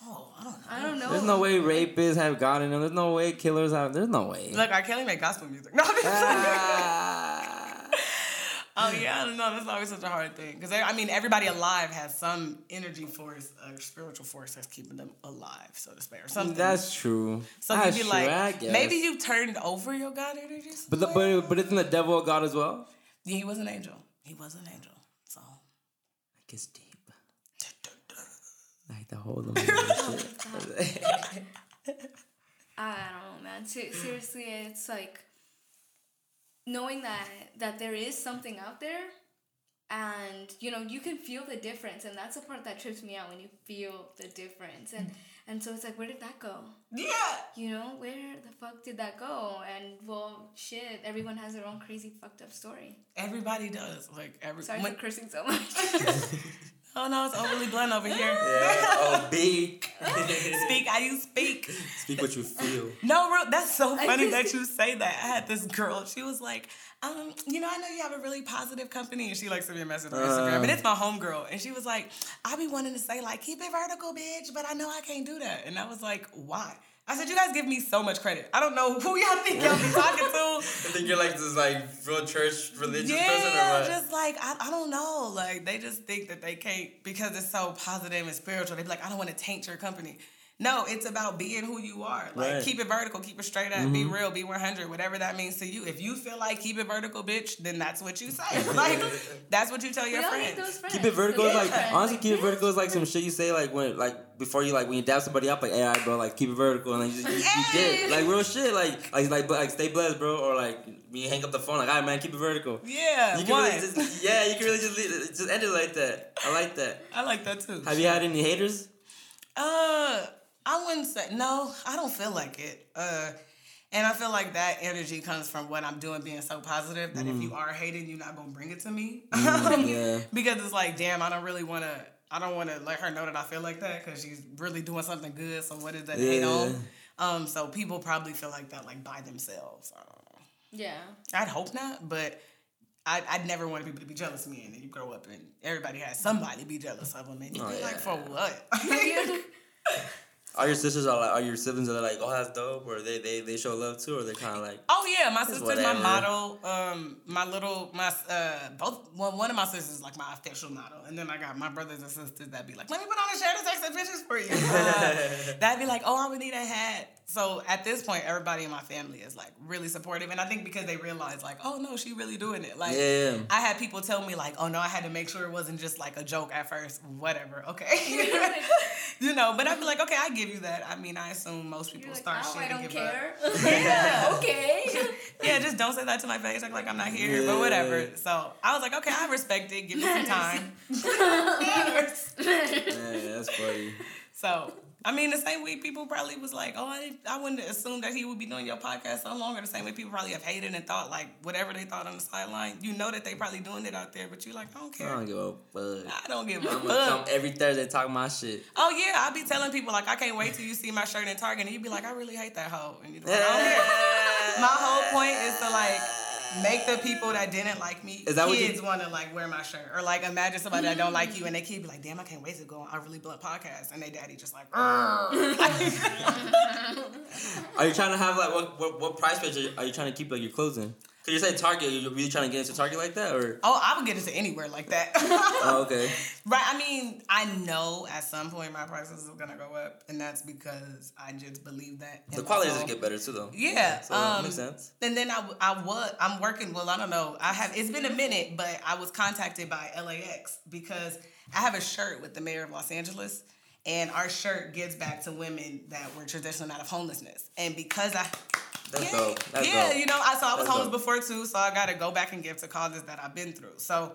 Oh, I don't know. I don't know. There's no way rapists have God in them. There's no way killers have. There's no way. Look, R. Kelly make gospel music. No, I'm just Ah. Oh yeah, no. That's always such a hard thing because I mean, everybody alive has some energy force, a spiritual force that's keeping them alive, so to speak, or something. That's true. so That's you'd be true, like, maybe you turned over your God energy. But the, but but isn't the devil a god as well? yeah, he was an angel. He was an angel. So Like it's deep. Like the whole of shit. I don't know, man. Seriously, it's like knowing that that there is something out there, and you know you can feel the difference, and that's the part that trips me out when you feel the difference, and and so it's like, where did that go? yeah, You know, where the fuck did that go? And well, shit, everyone has their own crazy fucked up story. everybody does. Like every. Sorry when- for cursing so much. oh no, it's overly blunt over here. oh, big. speak how you speak. Speak what you feel. No, real, that's so funny that you say that. I had this girl. She was like, um, you know, I know you have a really positive company, and she likes to be a message on Instagram. And it's my homegirl, and she was like, I be wanting to say like, keep it vertical, bitch, but I know I can't do that. And I was like, why? I said, you guys give me so much credit. I don't know who y'all think y'all be talking to. I think you're like this like real church religious person or Yeah, what? just like I, I don't know. Like they just think that they can't because it's so positive and spiritual. They be like, I don't want to taint your company. No, it's about being who you are. Like Right. keep it vertical, keep it straight up, be real, be 100, whatever that means to you. If you feel like keep it vertical, bitch, then that's what you say. like that's what you tell your we all friends. those friends. Keep it vertical those is like friends. honestly keep it vertical is like some shit you say like when like before you like when you dab somebody up like hey bro like keep it vertical and like you, you, you Hey. did like real shit like like like like stay blessed bro or like when you hang up the phone like alright man keep it vertical. Yeah, You can why? really just yeah you can really just leave it, just end it like that. I like that. I like that too. Have you had any haters? Uh, I wouldn't say no. I don't feel like it. Uh, And I feel like that energy comes from what I'm doing being so positive that Mm. if you are hating, you're not gonna bring it to me. yeah. because it's like, damn, I don't really wanna I don't wanna let her know that I feel like that because she's really doing something good. So what is that hate Yeah. on? Um, so people probably feel like that like by themselves. I. Yeah. I'd hope not, but I, I'd never want people to be jealous of me. And then you grow up and everybody has somebody be jealous of them. And you Oh, be like, for what? Are your sisters are like, are your siblings are like, oh that's dope, or they they, they show love too, or they kind of like, oh yeah, my sister's my model. Um, my little my uh both one one of my sisters is like my official model, and then I got my brothers and sisters that be like, let me put on a shirt and take some pictures for you. Uh, that'd be like, oh, I would need a hat. So at this point, everybody in my family is like really supportive, and I think because they realize like, oh no, she really doing it. Like, Yeah. I had people tell me like, oh no, I had to make sure it wasn't just like a joke at first. Whatever, okay. you know, but I'd be like, okay, I give you that. I mean, I assume most people You're like, start oh, shit I don't give care. up. yeah. Okay. Yeah, just don't say that to my face. Act like I'm not here, Yeah. but whatever. So I was like, okay, I respect it. Give me some time. yeah, that's funny. so I mean, the same way people probably was like, oh, I, I wouldn't assume that he would be doing your podcast so long. Or the same way people probably have hated and thought like whatever they thought on the sideline. You know that they probably doing it out there, but you like, I don't care. I don't give a fuck. I don't give a I'm gonna come fuck. every Thursday talk my shit. Oh yeah, I'll be telling people like I can't wait till you see my shirt in Target, and you'd be like, I really hate that hoe, and you be like, I don't care. My whole point is to like make the people that didn't like me, Is that what kids want to like wear my shirt, or like imagine somebody that don't like you and they keep be like, damn, I can't wait to go on a really blunt podcast, and they daddy just like, Are you trying to have like what what, what price range are you, are you trying to keep like your clothes in? Cause you say Target, you really trying to get into Target like that, or oh, I would get into anywhere like that. oh okay, Right. I mean, I know at some point my prices are gonna go up, and that's because I just believe that. the quality does get better too though. Yeah. so um, that makes sense. And then I, I was I'm working. Well, I don't know. I have it's been a minute, but I was contacted by LAX because I have a shirt with the mayor of Los Angeles, and our shirt gives back to women that were traditionally out of homelessness. And because I That's yeah, dope. That's yeah, dope. you know, I so I was That's homeless dope. before too, so I got to go back and give to causes that I've been through. So,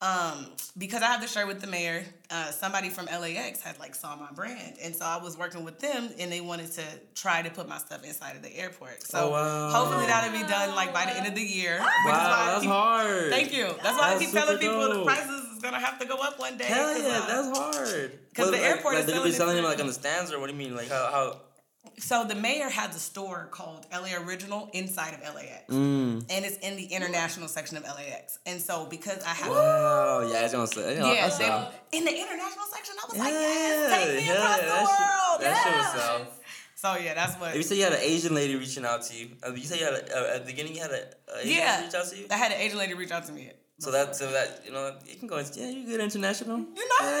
um, because I have the shirt with the mayor, uh, somebody from LAX had like saw my brand, and so I was working with them, and they wanted to try to put my stuff inside of the airport. So Oh, wow. hopefully that'll be done like by the end of the year. Which is why Wow, that's keep, hard. Than's you. That's why I keep telling people the prices is gonna have to go up one day. Hell yeah, uh, that's hard. 'cause the like, airport like is they could be selling it like on the stands, or what do you mean? Like how how? So the mayor has a store called LA Original inside of LAX. Mm. And it's in the international section of LAX. And so because I have oh yeah, I was gonna say. Yeah, Yeah, they, in the international section, I was Yeah, like, yes, take me hell across yeah, the that world. that shit yes. so- So yeah, that's what. You said you had an Asian lady reaching out to you. Uh, You said you had a, uh, at the beginning you had a, a Asian yeah, lady reach out to you. I had an Asian lady reach out to me. So that so that you know you can go. Yeah, you're good international. You know,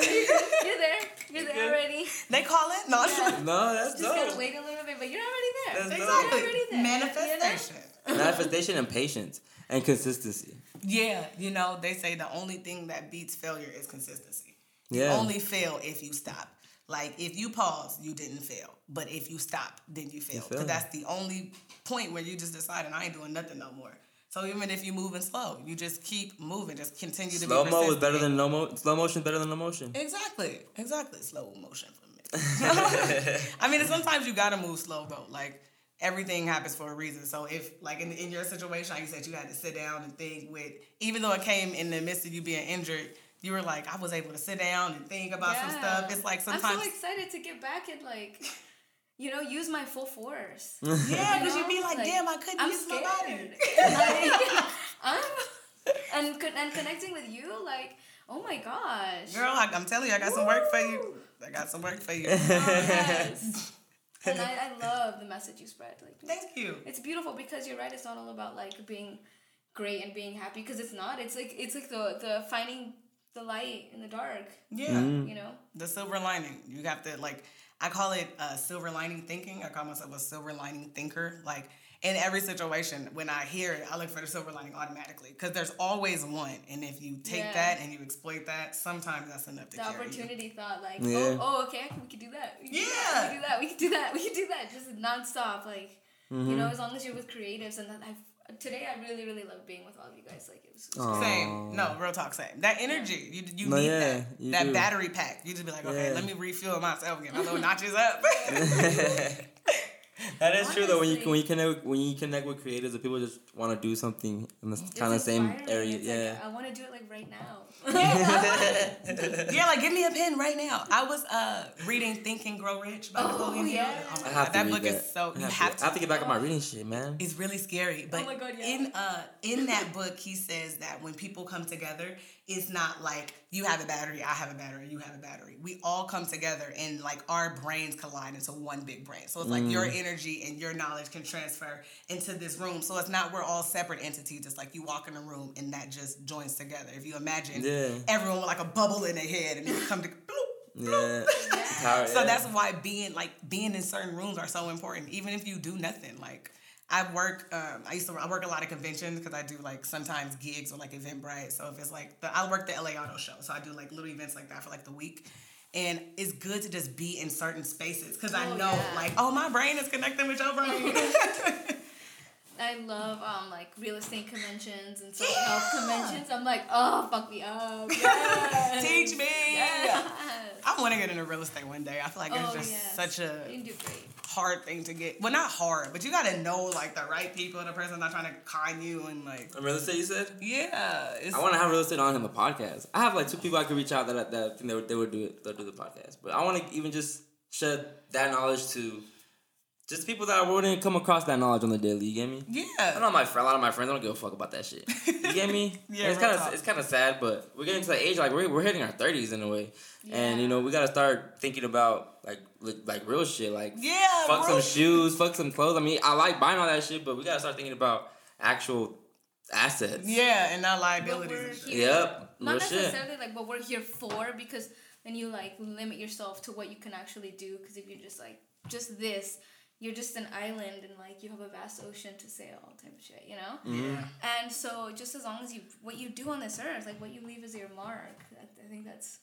You're there. You're there already. they call it no. No, that's Just gotta dope. wait a little bit, but you're already there. That's You're dope. Exactly. already there. Manifestation. Manifestation and patience and consistency. Yeah, you know, they say the only thing that beats failure is consistency. Yeah. You only fail if you stop. Like if you pause, you didn't fail. But if you stop, then you fail. Because that's the only point where you just decide, and I ain't doing nothing no more. So even if you're moving slow, you just keep moving. Just continue to move. Slow be mo is better than no mo. Slow motion better than no motion. Exactly. Exactly. Slow motion for me. I mean, sometimes you gotta move slow though. Like everything happens for a reason. So if like in, in your situation, like you said, you had to sit down and think with even though it came in the midst of you being injured, you were like, I was able to sit down and think about some stuff. It's like sometimes I'm so excited to get back and like, you know, use my full force. Yeah, because You you'd be like, Like, damn, I couldn't I'm use my scared. body. Like, I'm and and connecting with you, like, oh my gosh. Girl, I, I'm telling you, I got some work for you. I got some work for you. Oh, yes. and I, I love the message you spread. Like, Thank you. it's beautiful because you're right. It's not all about like being great and being happy because it's not. It's like it's like the the finding the light in the dark. Yeah. Mm. You know. the silver lining. You have to like I call it uh, silver lining thinking. I call myself a silver lining thinker. Like in every situation, when I hear it, I look for the silver lining automatically because there's always one. And if you take Yeah. that and you exploit that, sometimes that's enough to The carry you. opportunity thought like, Yeah. oh, oh, okay, we could do that. We could Yeah. do that. We could do that. We could do that. We could do that. Just nonstop, like Mm-hmm. you know, as long as you're with creatives. And then I've today I really really love being with all of you guys. Like it was. it was Same. No, real talk. Same. That energy. You you No, need yeah, that. you that do. battery pack. You just be like, okay, Yeah. let me refuel myself, get my little notches up. That is true though. When you when you connect when you connect with creators, and people just want to do something in the kind of same area. It's Yeah. Like, I want to do it like right now. Yeah, like give me a pen right now. I was uh reading Think and Grow Rich by Oh, Napoleon Hill. yeah. Oh my I God, to that book that. is so I you have, have to, to. I have to get back on my reading shit, man. It's really scary. But my God, yeah. in uh in that book he says that when people come together, it's not like you have a battery, I have a battery, you have a battery. We all come together and like our brains collide into one big brain. So it's like your Mm. energy and your knowledge can transfer into this room. So it's not we're all separate entities. It's like you walk in a room and that just joins together. If you imagine Yeah. everyone with like a bubble in their head and you come to bloop, Yeah. So that's why being like being in certain rooms are so important, even if you do nothing. Like I work, um, I used to I work a lot of conventions because I do like sometimes gigs or like Eventbrite. So if it's like the I work the LA Auto Show, so I do like little events like that for like the week. And it's good to just be in certain spaces because I Oh, know yeah. like oh my brain is connecting with your brain. I love um like real estate conventions and self help conventions. I'm like, oh fuck me up. Yes. Teach me. Yes. I want to get into real estate one day. I feel like it's Oh, just yes. such a You can do great. hard thing to get. Well, not hard, but you got to know like the right people. The person not trying to con you and like real estate. You said. yeah. It's, I want to have real estate on in the podcast. I have like two people I could reach out that that I think they would, they would do it. They'll do the podcast. But I want to even just shed that knowledge to just people that I wouldn't come across that knowledge on the daily. You get me? I yeah. know my friend, a lot of my friends don't give a fuck about that shit. You get me? Yeah, And it's kind of it's kind of sad, but we're getting to the age like we're, we're hitting our thirties in a way, and you know we gotta start thinking about like li- like real shit, like Yeah. fuck bro. some shoes, fuck some clothes. I mean, I like buying all that shit, but we gotta start thinking about actual assets. Yeah, and not But liabilities. we're and here. Yep. Not Real shit. necessarily like what we're here for because then you like limit yourself to what you can actually do because if you're just like just this you're just an island and like you have a vast ocean to sail type of shit you know Mm-hmm. and so just as long as you what you do on this earth like what you leave is your mark i, I think that's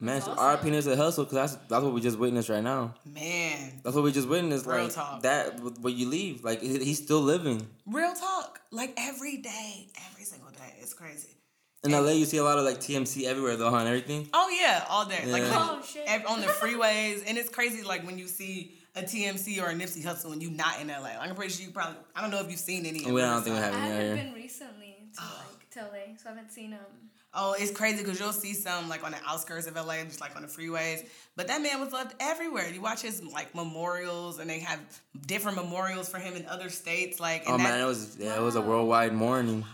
Man, awesome. our opinion is a hustle because that's that's what we just witnessed right now. Man, That's what we just witnessed. Real like talk. that, what you leave, like he's still living. real talk. Like every day, every single day, it's crazy. In LA, you see a lot of like TMC everywhere though, huh? And everything. Oh yeah, all day. Like Yeah. Oh, shit. ev- on the freeways, and it's crazy. Like when you see a TMC or a Nipsey Hussle and you're not in LA. Like I'm pretty sure you probably. I don't know if you've seen any. We don't think we have i any out haven't been recently to like to la so i haven't seen um Oh, it's crazy because you'll see some like on the outskirts of LA, just like on the freeways. But that man was loved everywhere. You watch his like memorials, and they have different memorials for him in other states. Like, and Oh that, man, it was yeah, it was a worldwide mourning.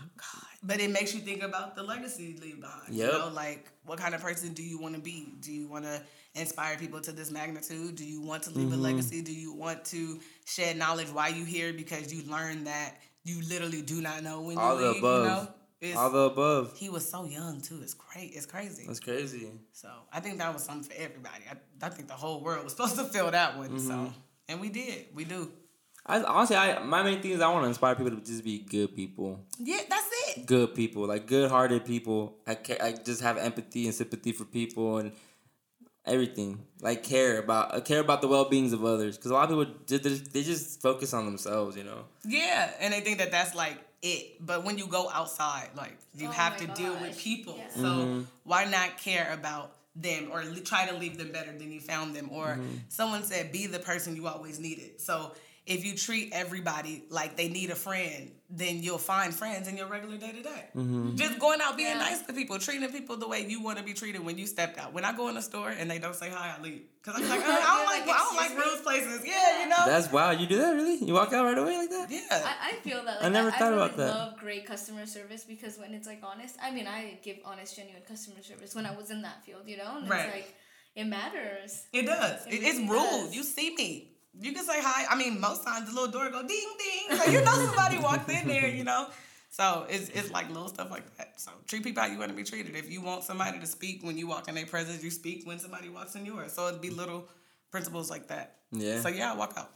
But it makes you think about the legacy you leave behind. Yep. You know, like what kind of person do you want to be? Do you want to inspire people to this magnitude? Do you want to leave Mm-hmm. a legacy? Do you want to shed knowledge why you here because you learned that you literally do not know when All you the leave? above. You know, it's, All the above. he was so young too. It's crazy. It's crazy. That's crazy. So I think that was something for everybody. I, I think the whole world was supposed to feel that one. Mm-hmm. So and we did. We do. I honestly, I my main thing is I want to inspire people to just be good people, Yeah, that's it. good people, like good-hearted people. I ca- I just have empathy and sympathy for people and everything. Like care about uh, care about the well-beings of others because a lot of people just, they just focus on themselves, you know. Yeah, and they think that that's like it. But when you go outside, like you Oh have my to deal with people. Yeah. So Mm-hmm. why not care about them or try to leave them better than you found them? Or Mm-hmm. someone said, be the person you always needed. So if you treat everybody like they need a friend, then you'll find friends in your regular day to day. Just going out being Yeah. nice to people, treating people the way you want to be treated when you stepped out. When I go in the store and they don't say hi, I leave. Cause I'm like, uh, I don't like, like, I don't like "Excuse rude places. Yeah, you know. That's wow. You do that really? You walk out right away like that? yeah. I, I feel that. Like, I never I, thought really about that. I love great customer service because when it's like honest, I mean, I give honest, genuine customer service when I was in that field, you know, and Right. it's like it matters. It does. It It, it's really rude. does. You see me. You can say hi. I mean, most times the little door go ding ding. So you know somebody walked in there, you know. So it's it's like little stuff like that. So treat people how you want to be treated. If you want somebody to speak when you walk in their presence, you speak when somebody walks in yours. So it'd be little principles like that. Yeah. So yeah, I walk out.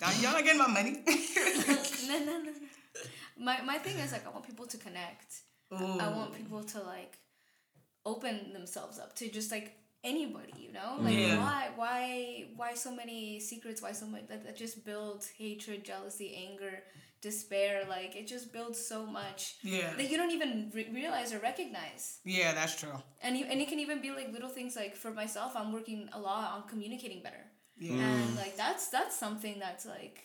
Y'all y'all not getting my money. no, no, no, no. My my thing is like I want people to connect. I want people to like open themselves up to just like anybody, you know? Like Yeah. why why why so many secrets, why so much that, that just builds hatred, jealousy, anger, despair, like it just builds so much yeah. that you don't even re- realize or recognize. Yeah, that's true. And you, and it can even be like little things like for myself, I'm working a lot on communicating better. Yeah. And like that's that's something that's like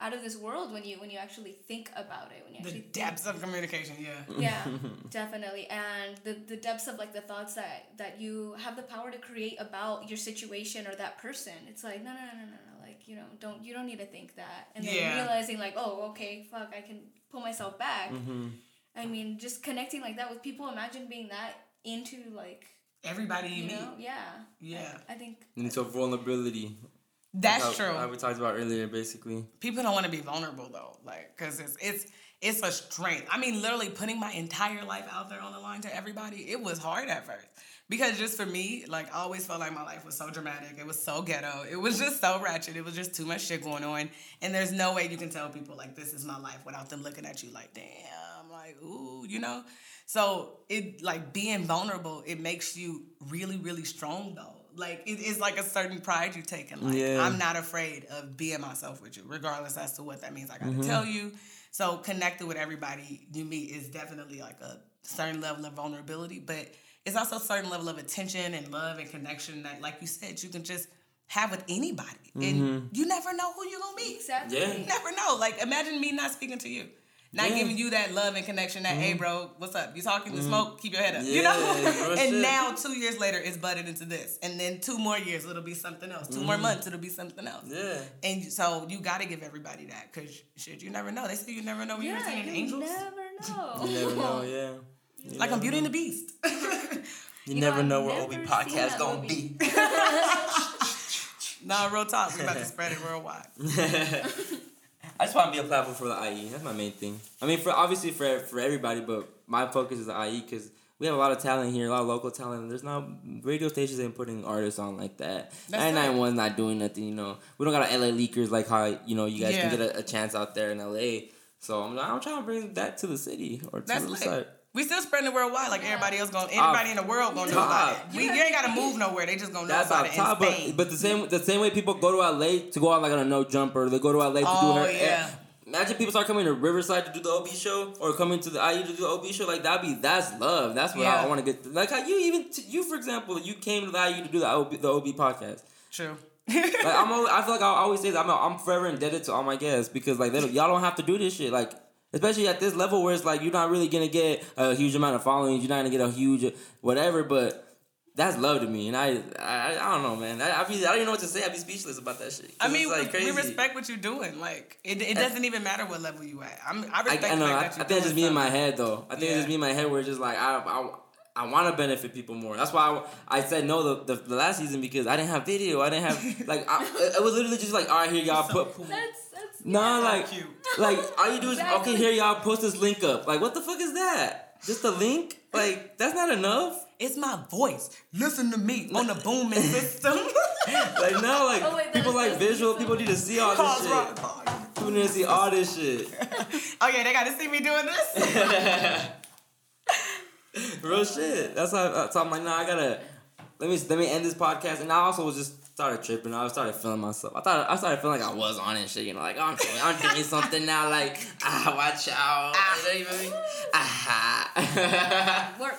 out of this world when you when you actually think about it when you The actually think depths of communication, yeah. yeah definitely and the, the depths of like the thoughts that that you have the power to create about your situation or that person it's like no no no no no no like you know don't you don't need to think that and then Yeah. realizing like oh okay fuck i can pull myself back Mm-hmm. i mean just connecting like that with people imagine being that into like Everybody you, you meet. know yeah Yeah. i, I think a vulnerability. That's How- true. How we talked about earlier, basically. people don't want to be vulnerable though like because it's it's it's a strength. I mean literally putting my entire life out there on the line to everybody it was hard at first. Because just for me like i always felt like my life was so dramatic. It was so ghetto. It was just so ratchet. It was just too much shit going on. And there's no way you can tell people like this is my life without them looking at you like damn like ooh you know? So it like being vulnerable it makes you really really strong though like it is like a certain pride you take in like Yeah. i'm not afraid of being myself with you regardless as to what that means. I gotta mm-hmm. tell you. So connecting with everybody you meet is definitely like a certain level of vulnerability but it's also a certain level of attention and love and connection that like you said you can just have with anybody. And mm-hmm. you never know who you're gonna meet. Exactly. Yeah. you never know. Like, imagine me not speaking to you, not Yeah. giving you that love and connection. That, hey, mm-hmm. bro, what's up? You talking? You mm-hmm. smoke? Keep your head up. you know. and shit. now, two years later, it's butted into this, and then two more years, it'll be something else. 2 more mm-hmm. months, it'll be something else. Yeah. And so you got to give everybody that, cause shit, you never know. They say you never know when you're yeah seeing you angels. never know You never know, yeah. You Like never I'm Beauty and the Beast. You, You never I've know where never Obi Podcast that gonna movie. be. nah, real talk. We about to spread it worldwide. I just want to be a platform for the IE. That's my main thing. I mean, for obviously for for everybody, but my focus is the IE because we have a lot of talent here, a lot of local talent. There's not radio stations ain't putting artists on like that. Nine nine one's not doing nothing. You know, we don't got a LA Leakers like how you know you guys Yeah. can get a, a chance out there in LA. So I'm I'm trying to bring that to the city or to That's the lit. side. We still spreading it worldwide like Yeah. everybody else going. Everybody in the world gonna know about top. it. We, you ain't gotta move nowhere. They just gonna know That's about off it top, in but, Spain. but the same the same way people go to LA to go out like on a No Jumper, they go to LA to Oh, do her. Eh, yeah. Imagine people start coming to Riverside to do the OB show, or coming to the IE to do the OB show. Like that'd be that's love. That's what I, Yeah. want to get. Like how you even t- you for example, you came to the IE to do the OB, the OB podcast. True. Like I'm, always, I feel like I always say that I'm, I'm forever indebted to all my guests because like they don't, y'all don't have to do this shit. Like especially at this level where it's like you're not really gonna get a huge amount of followings. You're not gonna get a huge whatever, but. That's love to me, and I, I, I don't know, man. I, I, be, I don't even know what to say. I be speechless about that shit. I mean, like we, we respect what you're doing. Like, it, it doesn't even matter what level you at. I'm, I I, respect I know. the I, I think that you're it's just doing me in my head, though. I think it's just me in my head where it's just like I, I, I want to benefit people more. That's why I, I said no the, the, the last season because I didn't have video. I didn't have like I, it was literally just like all right here y'all So put cool. that's that's no yeah. like cute. like all you do is Exactly. okay here y'all post this link up. Like what the fuck is that? Just a link? Like that's not enough. It's my voice. Listen to me on the booming system. Like no, like Oh, wait, people like visual. People need to see all this shit. rock. People need to see all this shit. Oh yeah, they got to see me doing this. Real shit. That's how. That's how I'm like, nah, I gotta. Let me let me end this podcast. And I also was just started tripping. I started feeling myself. I thought I started feeling like I was on it, and shit. You know, like oh, I'm doing, I'm doing something now. Like ah, watch out. You know what I mean? Ah. work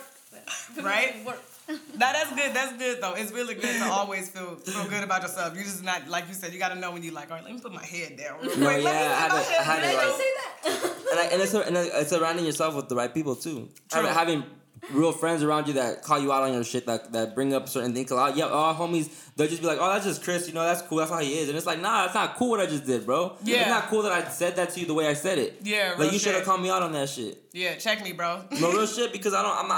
Right? work Nah, that's good. That's good though. It's really good to always feel feel good about yourself. You just not like you said. You got to know when you like. All right, let me put my head down. Real quick. No, Let me yeah, I put had my head I had to, down. Did I like- say that? and, I, and it's and it's surrounding yourself with the right people too. True. Having, having real friends around you that call you out on your shit that that bring up certain things. A lot, yeah, all homies they'll just be like, oh, that's just Chris. You know, that's cool. That's how he is. And it's like, nah, it's not cool what I just did, bro. Yeah. it's not cool that I said that to you the way I said it. Yeah, like you should have called me out on that shit. Yeah, check me, bro. No real shit because I don't. I'm. I,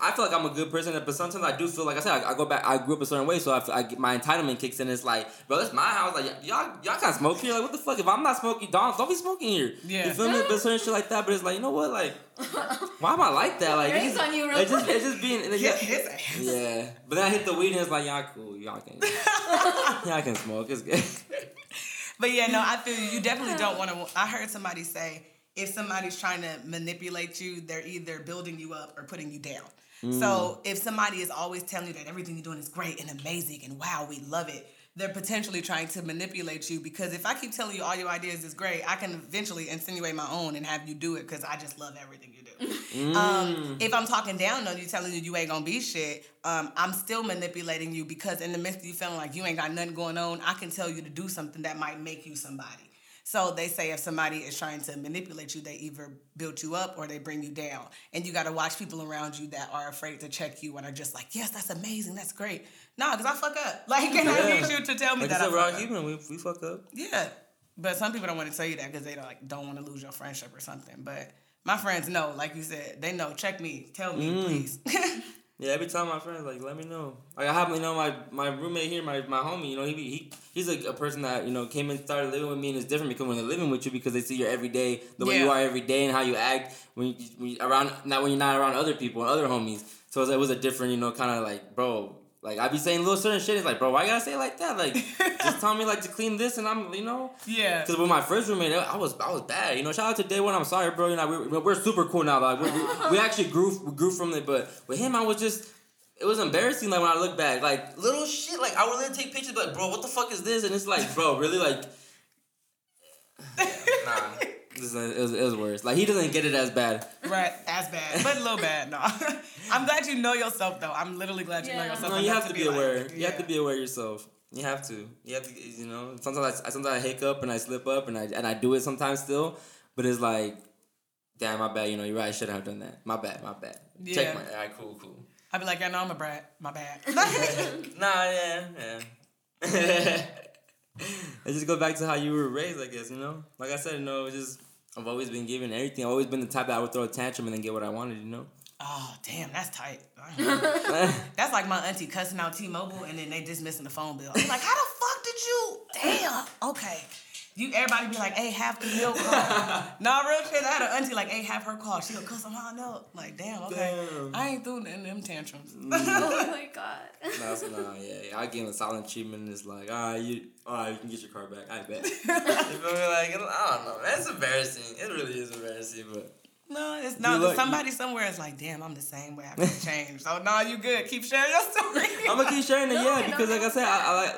I, I feel like I'm a good person, but sometimes I do feel like I said I, I go back. I grew up a certain way, so I, I get- my entitlement kicks in. It's like, bro, it's my house. Like y'all, y'all can't smoke here. Like what the fuck? If I'm not smoking, don't don't be smoking here. Yeah. you feel me? But certain shit like that. But it's like, you know what? Like, why am I like that? Like, it's just, on you real it's just, quick. it's just being. It's just, yeah, but then I hit the weed and it's like, y'all cool. Y'all can, y'all can smoke. It's good. But yeah, no, I feel you. You definitely don't want to. I heard somebody say if somebody's trying to manipulate you, they're either building you up or putting you down. So mm. if somebody is always telling you that everything you're doing is great and amazing and wow, we love it, they're potentially trying to manipulate you because if I keep telling you all your ideas is great, I can eventually insinuate my own and have you do it because I just love everything you do. Um, if I'm talking down on you, telling you you ain't gonna be shit, um, I'm still manipulating you because in the midst of you feeling like you ain't got nothing going on, I can tell you to do something that might make you somebody. So they say if somebody is trying to manipulate you, they either build you up or they bring you down. And you got to watch people around you that are afraid to check you and are just like, yes, that's amazing, that's great. No, because I fuck up. Like, and I need you to tell me Like that I I we're all human. We, we fuck up. Yeah, but some people don't want to tell you that because they don't like don't want to lose your friendship or something. But my friends know, like you said, they know. Check me, tell me, Mm. please. Yeah, every time my friends like, let me know. Like I have, you know, my my roommate here, my, my homie. You know, he he he's like a person that you know came and started living with me, and it's different because when they're living with you, because they see your everyday, the way you are every day, and how you act when you, when you around not when you're not around other people and other homies. So it was, it was a different, you know, kind of like, bro. Like I be saying little certain shit. It's like, bro, why you gotta say it like that? Like, just tell me like to clean this, and I'm, you know. yeah, Because with my first roommate, I was I was bad. You know, shout out to day one. I'm sorry, bro. You know, we're, we're super cool now. Like we, we, we actually grew we grew from it. But with him, I was just it was embarrassing. Like when I look back, like little shit. Like I would literally take pictures, like bro, what the fuck is this? And it's like, bro, really like, nah. This is, it, was, it was worse. Like he doesn't get it as bad. right, as bad, but a little bad. No, I'm glad you know yourself though. I'm literally glad you know yourself. No, you enough have to be aware. like, You have to be aware yourself. You have to. You have to. You know. Sometimes I sometimes I hiccup and I slip up and I and I do it sometimes still. But it's like, damn, my bad. You know, you're right. I shouldn't have done that. My bad. My bad. Yeah. Check my. All right. Cool. Cool. I'd be like, I know I'm a brat. My bad. Nah. Yeah. Yeah. it just go back to how you were raised. I guess you know. Like I said, you know, it's just I've always been given everything. I've always been the type that I would throw a tantrum and then get what I wanted. You know. oh damn, that's tight. that's like my auntie cussing out T-Mobile and then they dismissing the phone bill. I'm like, how the fuck did you? Damn. Okay. You everybody be like, hey, have the milk call. nah, real shit. I had an auntie like, hey, have her call. She'll cuss them out. No, like, damn, okay. Damn. I ain't doing in them tantrums. Mm. Oh, oh my god. That's no, yeah, yeah. I give him a silent treatment. And it's like, all right, you, all right, you can get your car back. I bet. you feel me? Like, I don't know. That's embarrassing. It really is embarrassing, but No, it's not. look- somebody somewhere is like, damn, I'm the same way. I can't change. So, no, you good. Keep sharing your story. I'm gonna keep sharing it, yeah, no, because like no. I said, I,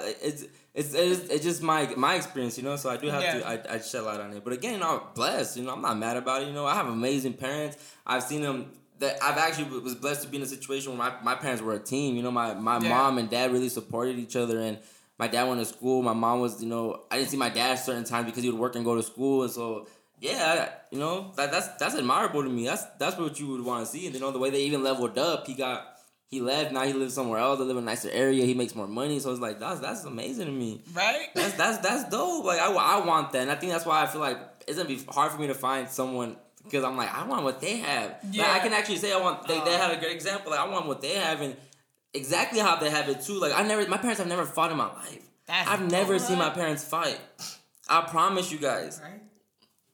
I it's. It's, it's, it's just my my experience, you know. So I do have Yeah. to I, I shed light on it. But again, you know, I'm blessed. You know, I'm not mad about it. You know, I have amazing parents. I've seen them. That I've actually was blessed to be in a situation where my, my parents were a team. You know, my my Yeah. mom and dad really supported each other, and my dad went to school. My mom was, you know, I didn't see my dad certain times because he would work and go to school, and so yeah, you know, that that's that's admirable to me. That's that's what you would want to see. And then know, the way they even leveled up, he got he left. Now he lives somewhere else. They live in a nicer area. He makes more money. So it's like that's that's amazing to me. right? That's that's that's dope. Like I, I want that, and I think that's why I feel like it's gonna be hard for me to find someone because I'm like I want what they have. Like, Yeah. I can actually say I want. They, they uh. had a great example. Like I want what they have and exactly how they have it too. Like I never, my parents have never fought in my life. That's I've never seen my parents fight. I promise you guys. Right?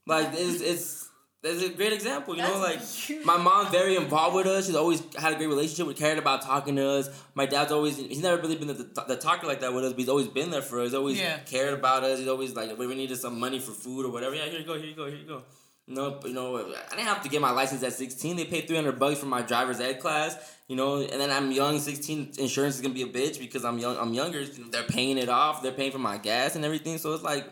Like it's it's it's a great example, you know. Like my mom's very involved with us. She's always had a great relationship. We cared about talking to us. My dad's always he's never really been the, the talker like that with us, but he's always been there for us. He's always Yeah. cared about us. He's always like if we needed some money for food or whatever. Yeah, here you go, here you go, here you go. No, you know, I didn't have to get my license at 16. They paid 300 bucks for my driver's ed class, you know, and then I'm young, 16. Insurance is gonna be a bitch because I'm young. I'm younger. They're paying it off. They're paying for my gas and everything. So it's like,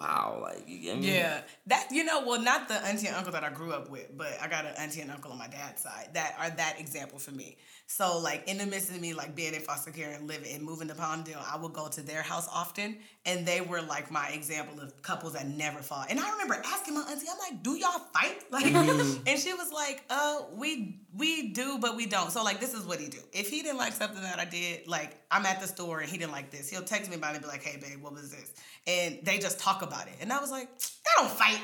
wow, like you get me? Yeah, that you know, well, not the auntie and uncle that I grew up with, but I got an auntie and uncle on my dad's side that are that example for me. So, like in the midst of me like being in foster care and living and moving to Palmdale, I would go to their house often, and they were like my example of couples that never fought. And I remember asking my auntie, I'm like, "Do y'all fight?" Like, and she was like, "Uh, we we do, but we don't." So, like, this is what he do. If he didn't like something that I did, like I'm at the store and he didn't like this, he'll text me about it and be like, "Hey, babe, what was this?" And they just talk about it, and I was like, "I don't fight."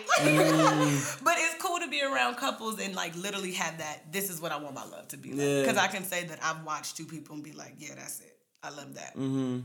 but it's cool to be around couples and like literally have that. This is what I want my love to be like, Yeah. because I can say that I've watched two people and be like, "Yeah, that's it. I love that." Mm-hmm.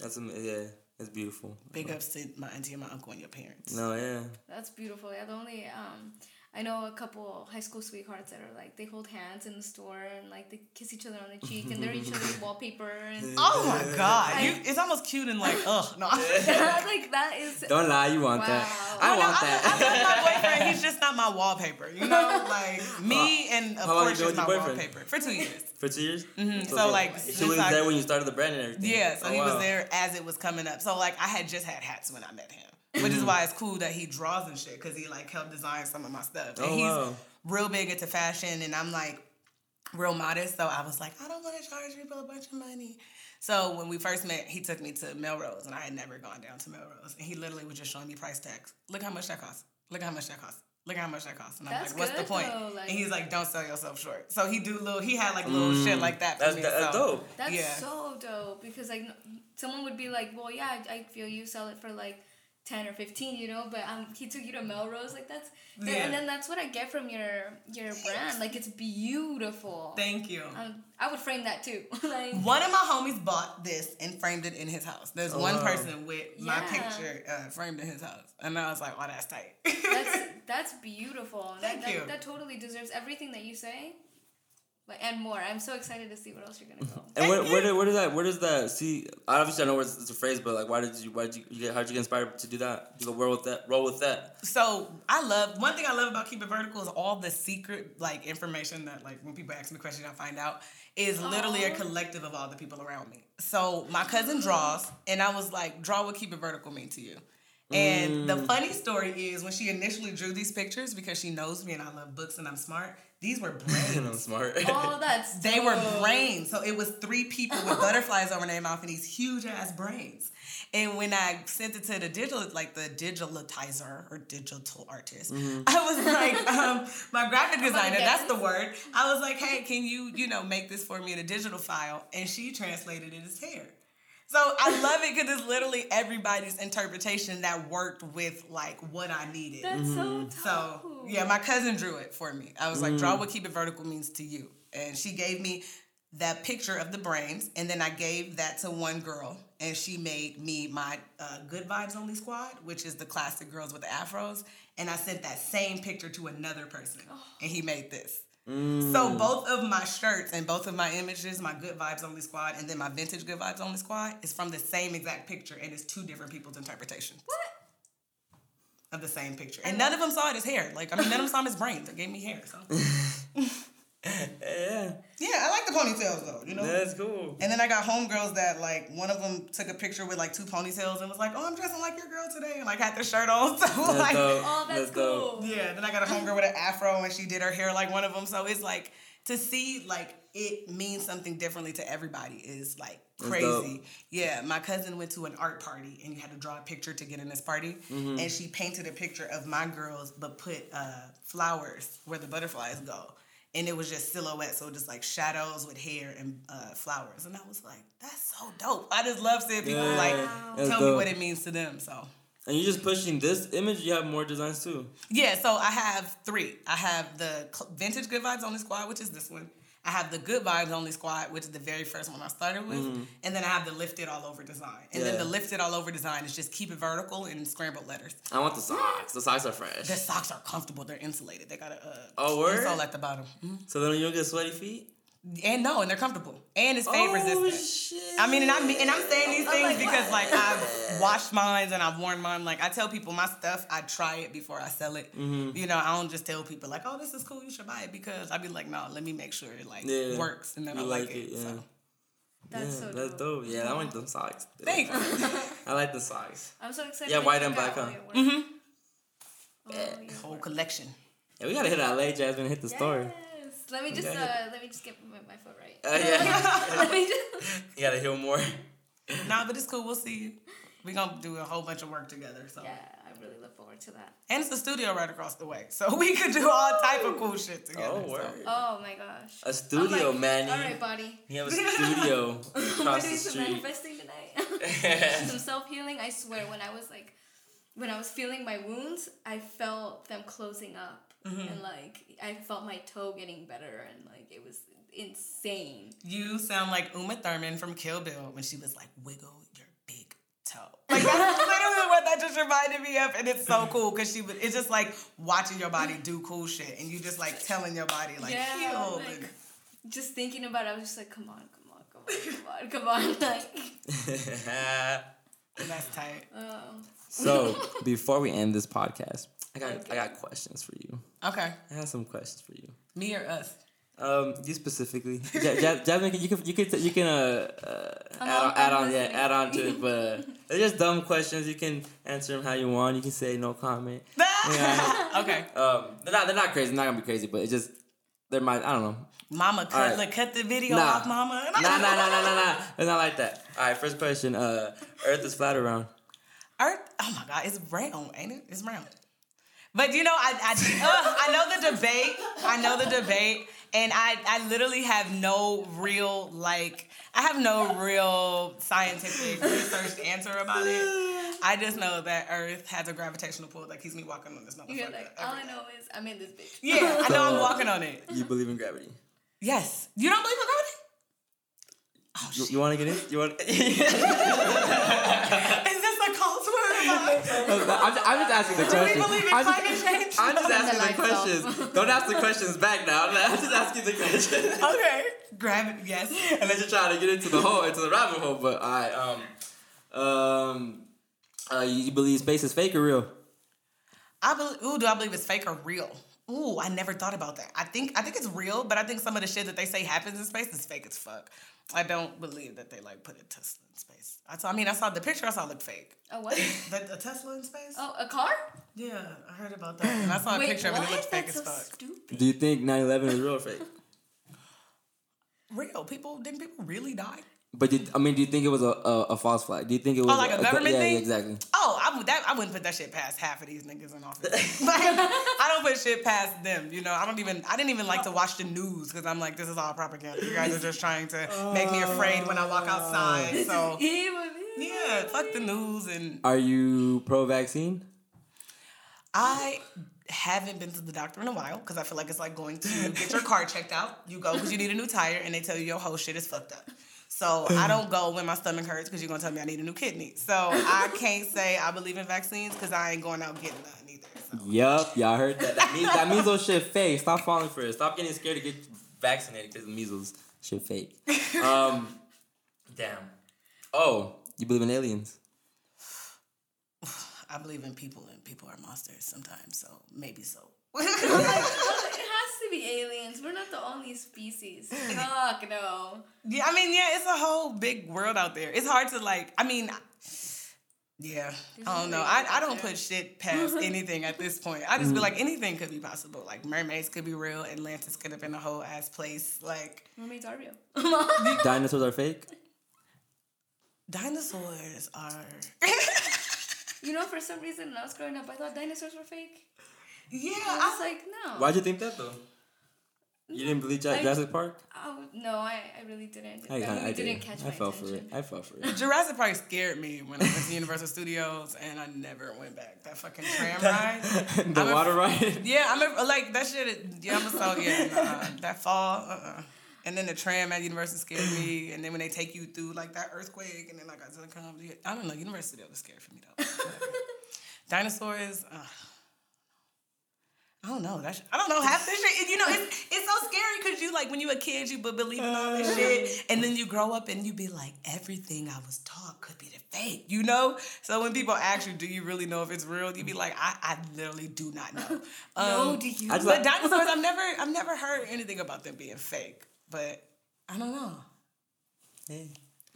That's am- yeah. That's beautiful. Big ups to my auntie and my uncle and your parents. No, yeah. That's beautiful. Yeah, the only um, I know a couple high school sweethearts that are like they hold hands in the store and like they kiss each other on the cheek and they're each other's wallpaper and Oh my god, you, it's almost cute and like, ugh, no. like that is. Don't lie, you want that. Wow. I I, know, want I, I that. love my boyfriend. He's just not my wallpaper. You know, like me and of course you been just my boyfriend? wallpaper for two years. For two years? Mhm. So, like, She since was there when you started the brand and everything. Yeah, so Oh, he wow. was there as it was coming up. So like I had just had hats when I met him, which is mm-hmm. why it's cool that he draws and shit because he like helped design some of my stuff. And Oh, he's wow. real big into fashion, and I'm like. real modest. So I was like, I don't want to charge people a bunch of money. So when we first met, he took me to Melrose, and I had never gone down to Melrose. And he literally was just showing me price tags. Look how much that costs. Look how much that costs. Look how much that costs. And I'm That's like, what's the point? though, like- and he's like, don't sell yourself short. So he do little. He had like little shit mm, like that for That's, me. that's so. dope. That's Yeah. so dope because like someone would be like, well, yeah, I, I feel you sell it for like ten or fifteen, you know, but um, he took you to Melrose, like that's, and- Yeah. and then that's what I get from your your brand, like it's beautiful. Thank you. Um, I would frame that too, like One of my homies bought this and framed it in his house. There's Oh, one wow. person with my Yeah. picture uh, framed in his house, and I was like, "Oh, that's tight." that's that's beautiful. Thank that, that, you. That totally deserves everything that you say, like and more. I'm so excited to see what else you're gonna go. And where, where, did, where does that where does that see? Obviously, I know where it's, it's a phrase, but like, why did you why did you, you get how did you get inspired to do that? You go roll with that, roll with that. so I love one thing I love about Keep It Vertical is all the secret like information that like when people ask me questions, I find out is literally a collective of all the people around me. So my cousin draws, and I was like, "Draw what Keep It Vertical mean to you." And the mm. funny story is when she initially drew these pictures because she knows me and I love books and I'm smart. These were brains. And I'm smart. Oh, that's They were brains. So it was three people with butterflies over their mouth and these huge ass brains. And when I sent it to the digital, like the digitalitizer or digital artist, I was like, um, my graphic designer, get that's the word. I was like, hey, can you, you know, make this for me in a digital file? And she translated it as hair. So I love it because it's literally everybody's interpretation that worked with like what I needed. That's so dope. So yeah, my cousin drew it for me. I was like, draw what keep it vertical means to you. And she gave me that picture of the brains, and then I gave that to one girl, and she made me my uh, Good Vibes Only Squad, which is the classic girls with the afros. And I sent that same picture to another person, and he made this. So mm. both of my shirts and both of my images, my Good Vibes Only Squad, and then my vintage Good Vibes Only Squad, is from the same exact picture, and it's two different people's interpretations What? of the same picture. And none of them saw it as hair. Like, I mean, none of them saw him as brains. They gave me hair. So, yeah, yeah, I like the ponytails though, you know? that's cool. And then I got homegirls that, like, one of them took a picture with, like, two ponytails and was like, oh, I'm dressing like your girl today. And, like, had their shirt on. So, That's like, dope. Oh, that's, dope. cool. yeah. Then I got a homegirl with an afro and she did her hair like one of them. So it's like, to see, like, it means something differently to everybody is, like, crazy. Yeah, my cousin went to an art party and you had to draw a picture to get in this party. Mm-hmm. And she painted a picture of my girls, but put uh, flowers where the butterflies go. And it was just silhouette, so just like shadows with hair and uh, flowers. And I was like, that's so dope. I just love seeing people Yeah, like tell me what it means to them. So And you're just pushing this image. You have more designs too. yeah, so I have three. I have the vintage Good Vibes Only Squad, which is this one. I have the Good Vibes Only Squad, which is the very first one I started with, and then I have the Lifted All Over design. And then Mm-hmm. Yeah. the Lifted All Over design is just keep it vertical and scrambled letters. I want the socks. The socks are fresh. The socks are comfortable. They're insulated. They got a uh, Oh, word? all at the bottom. Mhm. So then you don't get sweaty feet. And no, and they're comfortable. And it's fade oh, resistant. shit. I mean, and I'm and I'm saying these things like, because like I've washed mine and I've worn mine. Like I tell people my stuff, I try it before I sell it. Mm-hmm. You know, I don't just tell people like, "Oh, this is cool, you should buy it," because I'd be like, "No, let me make sure it like Yeah. works and then I like, like it." it, yeah. So That's yeah, so that's dope. dope. Yeah, I want them socks. thanks. I like the socks. I'm so excited. Yeah, white and black, out huh? all your work. Oh, your Whole collection. Yeah, we gotta hit LA, Jasmine. Hit the story. Yes. Let me just uh, let me just get my, my foot right. Uh, yeah. let me just. you gotta heal more. Nah, but it's cool. We'll see. We're gonna do a whole bunch of work together. So Yeah, I really look forward to that. and it's the studio right across the way, so we could do all type of cool shit together. Oh, so. Oh my gosh. A studio, I'm like, man. All right, buddy. You have a studio across the doing some street. manifesting tonight. some self healing. I swear, when I was like, when I was feeling my wounds, I felt them closing up, Mm-hmm. and like I felt my toe getting better, and like it was insane. You sound like Uma Thurman from Kill Bill when she was like, "Wiggle your big toe." Like that's literally what that just reminded me of, and it's so cool because she would. It's just like watching your body do cool shit, and you just like telling your body like Yeah, heal. like- and- Just thinking about it, I was just like, come on, come on, come on, come on, come on. Like, that's tight. um, so before we end this podcast, I got I got questions for you. Okay, I have some questions for you. me or us? Um, you specifically, ja- ja- Jasmine, you can you can you can uh, uh add on, add on yeah add on to it, but uh, they're just dumb questions. You can answer them how you want. You can say no comment. Yeah. okay. Um, they're not they're not crazy. They're not gonna be crazy, but it's just there might I don't know. Mama, cut, right. like, cut the video Nah. off, Mama. Nah, nah, nah, nah, nah, nah. It's not like that. All right, first question. Uh, Earth is flat or round? Earth, oh my God, it's round, ain't it? It's round. But you know, I I, uh, I know the debate. I know the debate, and I I literally have no real like I have no real scientific researched answer about it. I just know that Earth has a gravitational pull that keeps me walking on this motherfucker. You're like, all I every day. know is I'm in this bitch. Yeah, I know I'm walking on it. You believe in gravity? Yes, you don't believe in gravity? Oh You, you want to get in? You want? I'm, just, I'm just asking the Do we believe in I'm climate change? I'm just Turn the asking the lights questions. Don't ask the questions back now. I'm just asking the questions. Okay, gravity. Yes. Unless you're trying to get into the hole, into the rabbit hole. But all right, um, um, uh, you, you believe space is fake or real? I believe. Ooh, do I believe it's fake or real? Ooh, I never thought about that. I think I think it's real, but I think some of the shit that they say happens in space is fake as fuck. I don't believe that they like put a Tesla in space. I saw. I mean, I saw the picture. I saw it looked fake. A what? That a Tesla in space? Oh, a car? Yeah, I heard about that. And I saw a Wait, picture of it. what? It looked fake That's as so fuck. stupid. Do you think 9/11 is real or fake? Real people didn't people really die? But you, I mean, do you think it was a, a, a false flag? Do you think it was Oh, like a government yeah, thing? Yeah, exactly. Oh, I would that I wouldn't put that shit past half of these niggas in office. like, I don't put shit past them. You know, I don't even I didn't even like to watch the news because I'm like, this is all propaganda. You guys are just trying to make me afraid when I walk outside. Oh. So Evil. yeah, fuck the news and Are you pro-vaccine? I haven't been to the doctor in a while because I feel like it's like going to get your car checked out. You go because you need a new tire and they tell you your whole shit is fucked up. So I don't go when my stomach hurts because you're gonna tell me I need a new kidney. So I can't say I believe in vaccines because I ain't going out getting none either. So. Yup, y'all heard that. That, means, that measles shit fake. Stop falling for it. Stop getting scared to get vaccinated because the measles shit fake. Um, damn. Oh, you believe in aliens? I believe in people and people are monsters sometimes. So maybe so. Like, well, it has to be aliens. We're not the only species. Fuck no. yeah, I mean, yeah, it's a whole big world out there. It's hard to like. I mean. Yeah, I don't know. I, I don't put shit past anything at this point. I just feel like mm. anything could be possible. Like mermaids could be real. Atlantis could have been a whole ass place. Like Mermaids are real. Dinosaurs are fake? dinosaurs are. you know, for some reason, when I was growing up, I thought dinosaurs were fake. yeah, I was I, like, no. Why'd you think that though? You didn't believe Ja- I- Jurassic Park? Oh, no, I, I really didn't. I, I, I, really I didn't did. catch I my fell for it. I fell for it. Jurassic Park scared me when I went to Universal Studios, and I never went back. That fucking tram ride. the I'm a- water ride? Yeah, I'm a, like that shit. Yeah, I'm a so yeah. Nah, that fall. Uh-uh. And then the tram at Universal scared me. And then when they take you through like that earthquake, and then like I come, yeah, I don't know. Universal Studios was scary for me though. Dinosaurs. Uh, I don't know. That sh- I don't know half this shit. You know, it's it's so scary because you like when you were a kid, you believe believing all this shit, and then you grow up and you be like, everything I was taught could be the fake. You know. So when people ask you, do you really know if it's real? You be like, I, I literally do not know. no, Um, do you? I but like- dinosaurs, I've never, I've never heard anything about them being fake. But I don't know. Hey.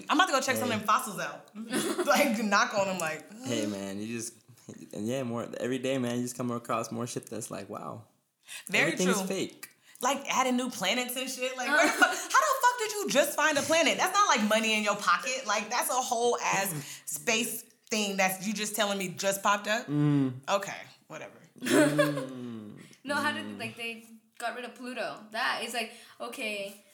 I'm about to go check some of them fossils out. like knock on them, like. hey man, you just and yeah, more every day, man. You just come across more shit that's like, wow, Very everything true. fake. Like adding new planets and shit. Like, uh. where the fuck, how the fuck did you just find a planet? That's not like money in your pocket. Like, that's a whole ass mm. space thing that's you just telling me just popped up. Mm. Okay, whatever. Mm. No, how did like they got rid of Pluto? That is like okay.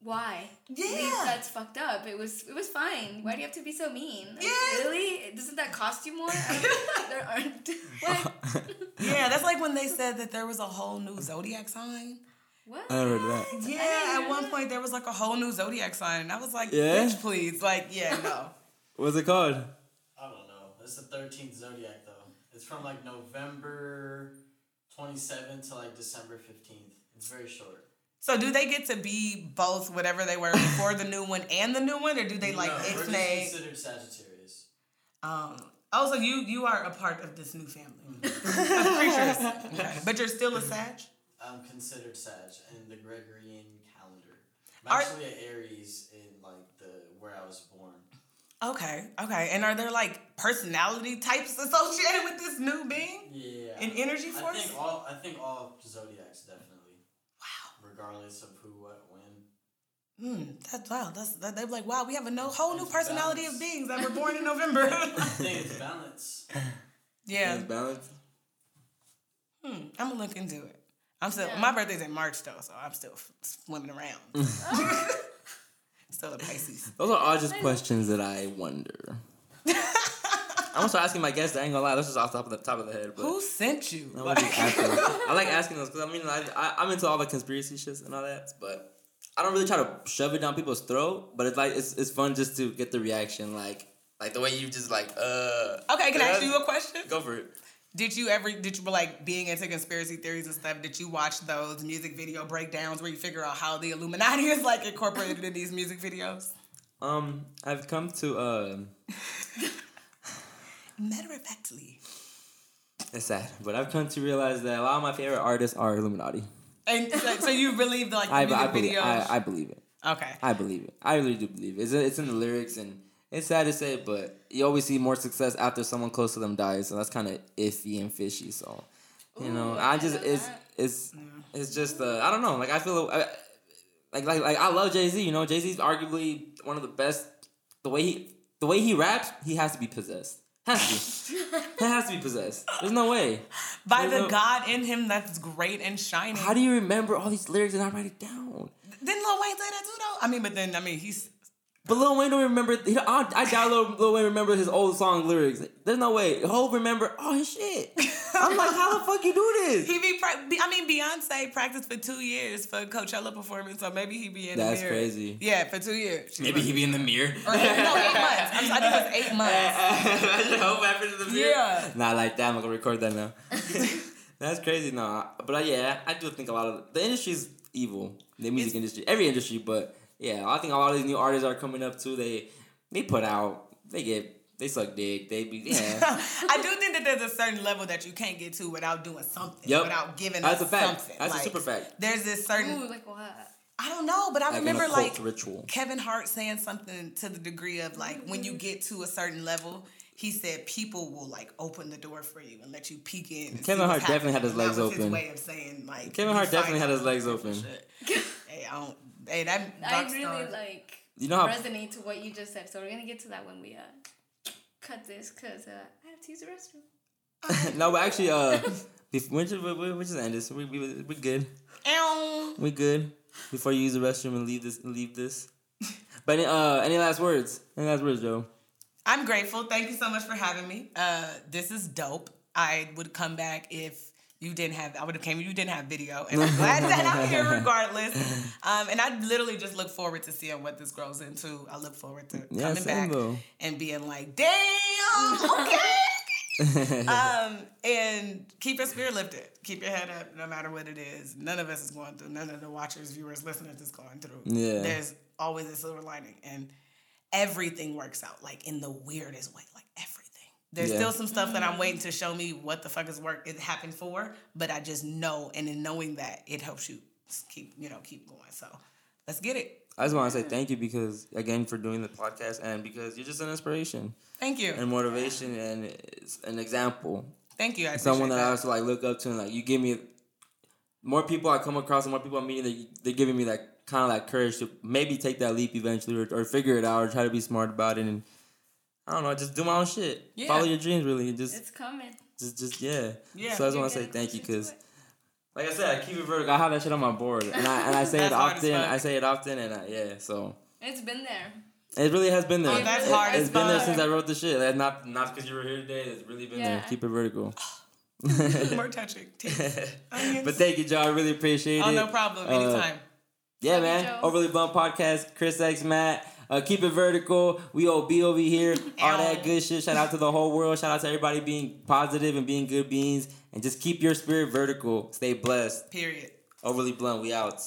Why? Yeah. Like, that's fucked up. It was it was fine. Why do you have to be so mean? Like, Yeah. Really? Doesn't that cost you more? There aren't. What? Yeah, that's like when they said that there was a whole new zodiac sign. What? I heard that. Yeah, at one point there was like a whole new zodiac sign, and I was like, Yeah? bitch, please. Like, yeah, no. What's it called? I don't know. It's the thirteenth zodiac though. It's from like November twenty seventh to like December fifteenth. It's very short. So do they get to be both whatever they were before the new one and the new one, or do they like no, we're just ixnay? considered Sagittarius. Um, oh, so you you are a part of this new family of creatures, okay. but you're still a Sag. I'm considered Sag in the Gregorian calendar. I'm Are- actually an Aries in like the where I was born. Okay, okay. And are there like personality types associated with this new being? Yeah. An energy force. I think all I think all zodiacs definitely. Wow. regardless of who, what, when. Hmm, that's wow. That's that, they're like, wow, we have a no whole new personality balance. of beings that were born in November. I think it's balance. yeah. It's balanced. Hmm, I'm gonna look into it. I'm still Yeah. my birthday's in March though, so I'm still swimming around. still a Pisces. Those are all just questions that I wonder. I'm gonna start asking my guests. I ain't gonna lie, this is off the top of the top of the head. But Who sent you? I, wanna just ask them. I like asking those because I mean, I, I, I'm into all the conspiracy shits and all that, but I don't really try to shove it down people's throat. But it's like it's, it's fun just to get the reaction, like like the way you just like uh. okay, can I ask you a question? Go for it. Did you ever did you like being into conspiracy theories and stuff? Did you watch those music video breakdowns where you figure out how the Illuminati is like incorporated in these music videos? Um, I've come to uh, Matter of factly. it's sad, but I've come to realize that a lot of my favorite artists are Illuminati. And so, so you believe the like I, music I, believe, videos? I, I believe it. okay. I believe it. I really do believe it. It's, it's in the lyrics, and it's sad to say, but you always see more success after someone close to them dies, so that's kind of iffy and fishy. So, you know, I I just know it's that. it's it's just uh, I don't know. Like I feel I, like like like I love Jay Z. You know, Jay Z's arguably one of the best. The way he the way he raps, he has to be possessed. Has to. he has to be possessed. There's no way. By There's the no- God in him that's great and shining. How do you remember all these lyrics and not write it down? Didn't Lil Wayne say that too though? I mean, but then I mean he's But Lil Wayne don't remember. He, don't- I, I doubt Lil, Lil Wayne remember his old song lyrics. There's no way. Hov remember all his shit. I'm like, how the fuck you do this? he be. Pra- I mean, Beyonce practiced for two years for Coachella performance, so maybe he be in That's the mirror. crazy. Yeah, for two years. She Maybe was- he be in the mirror. Or eight, no, eight months. I'm, I think it was eight months. Imagine Hov after the mirror. Yeah. Not like that. I'm gonna record that now. That's crazy. No, but uh, yeah, I do think a lot of the industry's evil. The music It's- industry, every industry, but yeah, I think a lot of these new artists are coming up too. They they put out, they get, they suck dick. They be yeah. I do think that there's a certain level that you can't get to without doing something, Yep. without giving That's us a fact. something. That's a super fact. There's this certain. Ooh, like what? I don't know, but I Like remember like ritual. Kevin Hart saying something to the degree of like when you mm. get to a certain level, he said people will like open the door for you and let you peek in. Kevin Hart what's definitely had his happening. legs that was open. His way of saying like Kevin Hart definitely had his legs open. hey, I don't. Hey, that I really star- like You know how resonate to what you just said. So we're gonna get to that when we uh cut this because uh, I have to use the restroom. no, but actually, uh, bef- we just, we, we we just end this. We we we good. Ow. We good. Before you use the restroom and leave this, leave this. But uh, any last words? Any last words, Jhoe? I'm grateful. Thank you so much for having me. Uh, this is dope. I would come back if you didn't have. I would have came you didn't have video, and I'm glad that I'm here regardless. Um, and I literally just look forward to seeing what this grows into. I look forward to Yeah, coming back though. and being like, "Damn, okay." um, and keep your spirit lifted. Keep your head up, no matter what it is. None of us is going through. None of the watchers, viewers, listeners is going through. Yeah. There's always a silver lining, and everything works out like in the weirdest way. Like everything. There's Yeah. still some stuff that I'm waiting to show me what the fuck is work it happened for, but I just know, and in knowing that, it helps you keep you know keep going. So let's get it. I just want to say thank you because again for doing the podcast and because you're just an inspiration Thank you. and motivation and it's an example. Thank you. I Someone that, appreciate I also like look up to and like you give me more people I come across and more people I'm meeting they they're giving me that kind of like courage to maybe take that leap eventually or, or figure it out or try to be smart about it and I don't know just do my own shit Yeah. follow your dreams really just It's coming. just just yeah Yeah. so I just want to say thank you because like I said I keep it vertical I have that shit on my board and I and I say it That's hard as often. I say it often and I, yeah so It's been there. it really has been there. Oh, that's It- hard It's as been there since I wrote the shit. Like, not not because you were here today. It's really been there. Keep it vertical. that. More touching. But thank you, Jhoe. I really appreciate Oh it. no problem. Uh, Anytime. Yeah, Love man. Jhoe. Overly Blunt Podcast, Chris X Matt. Uh, keep it vertical. We OB over here. All that good shit. Shout out to the whole world. Shout out to everybody being positive and being good beings. And just keep your spirit vertical. Stay blessed. Period. Overly Blunt. We out.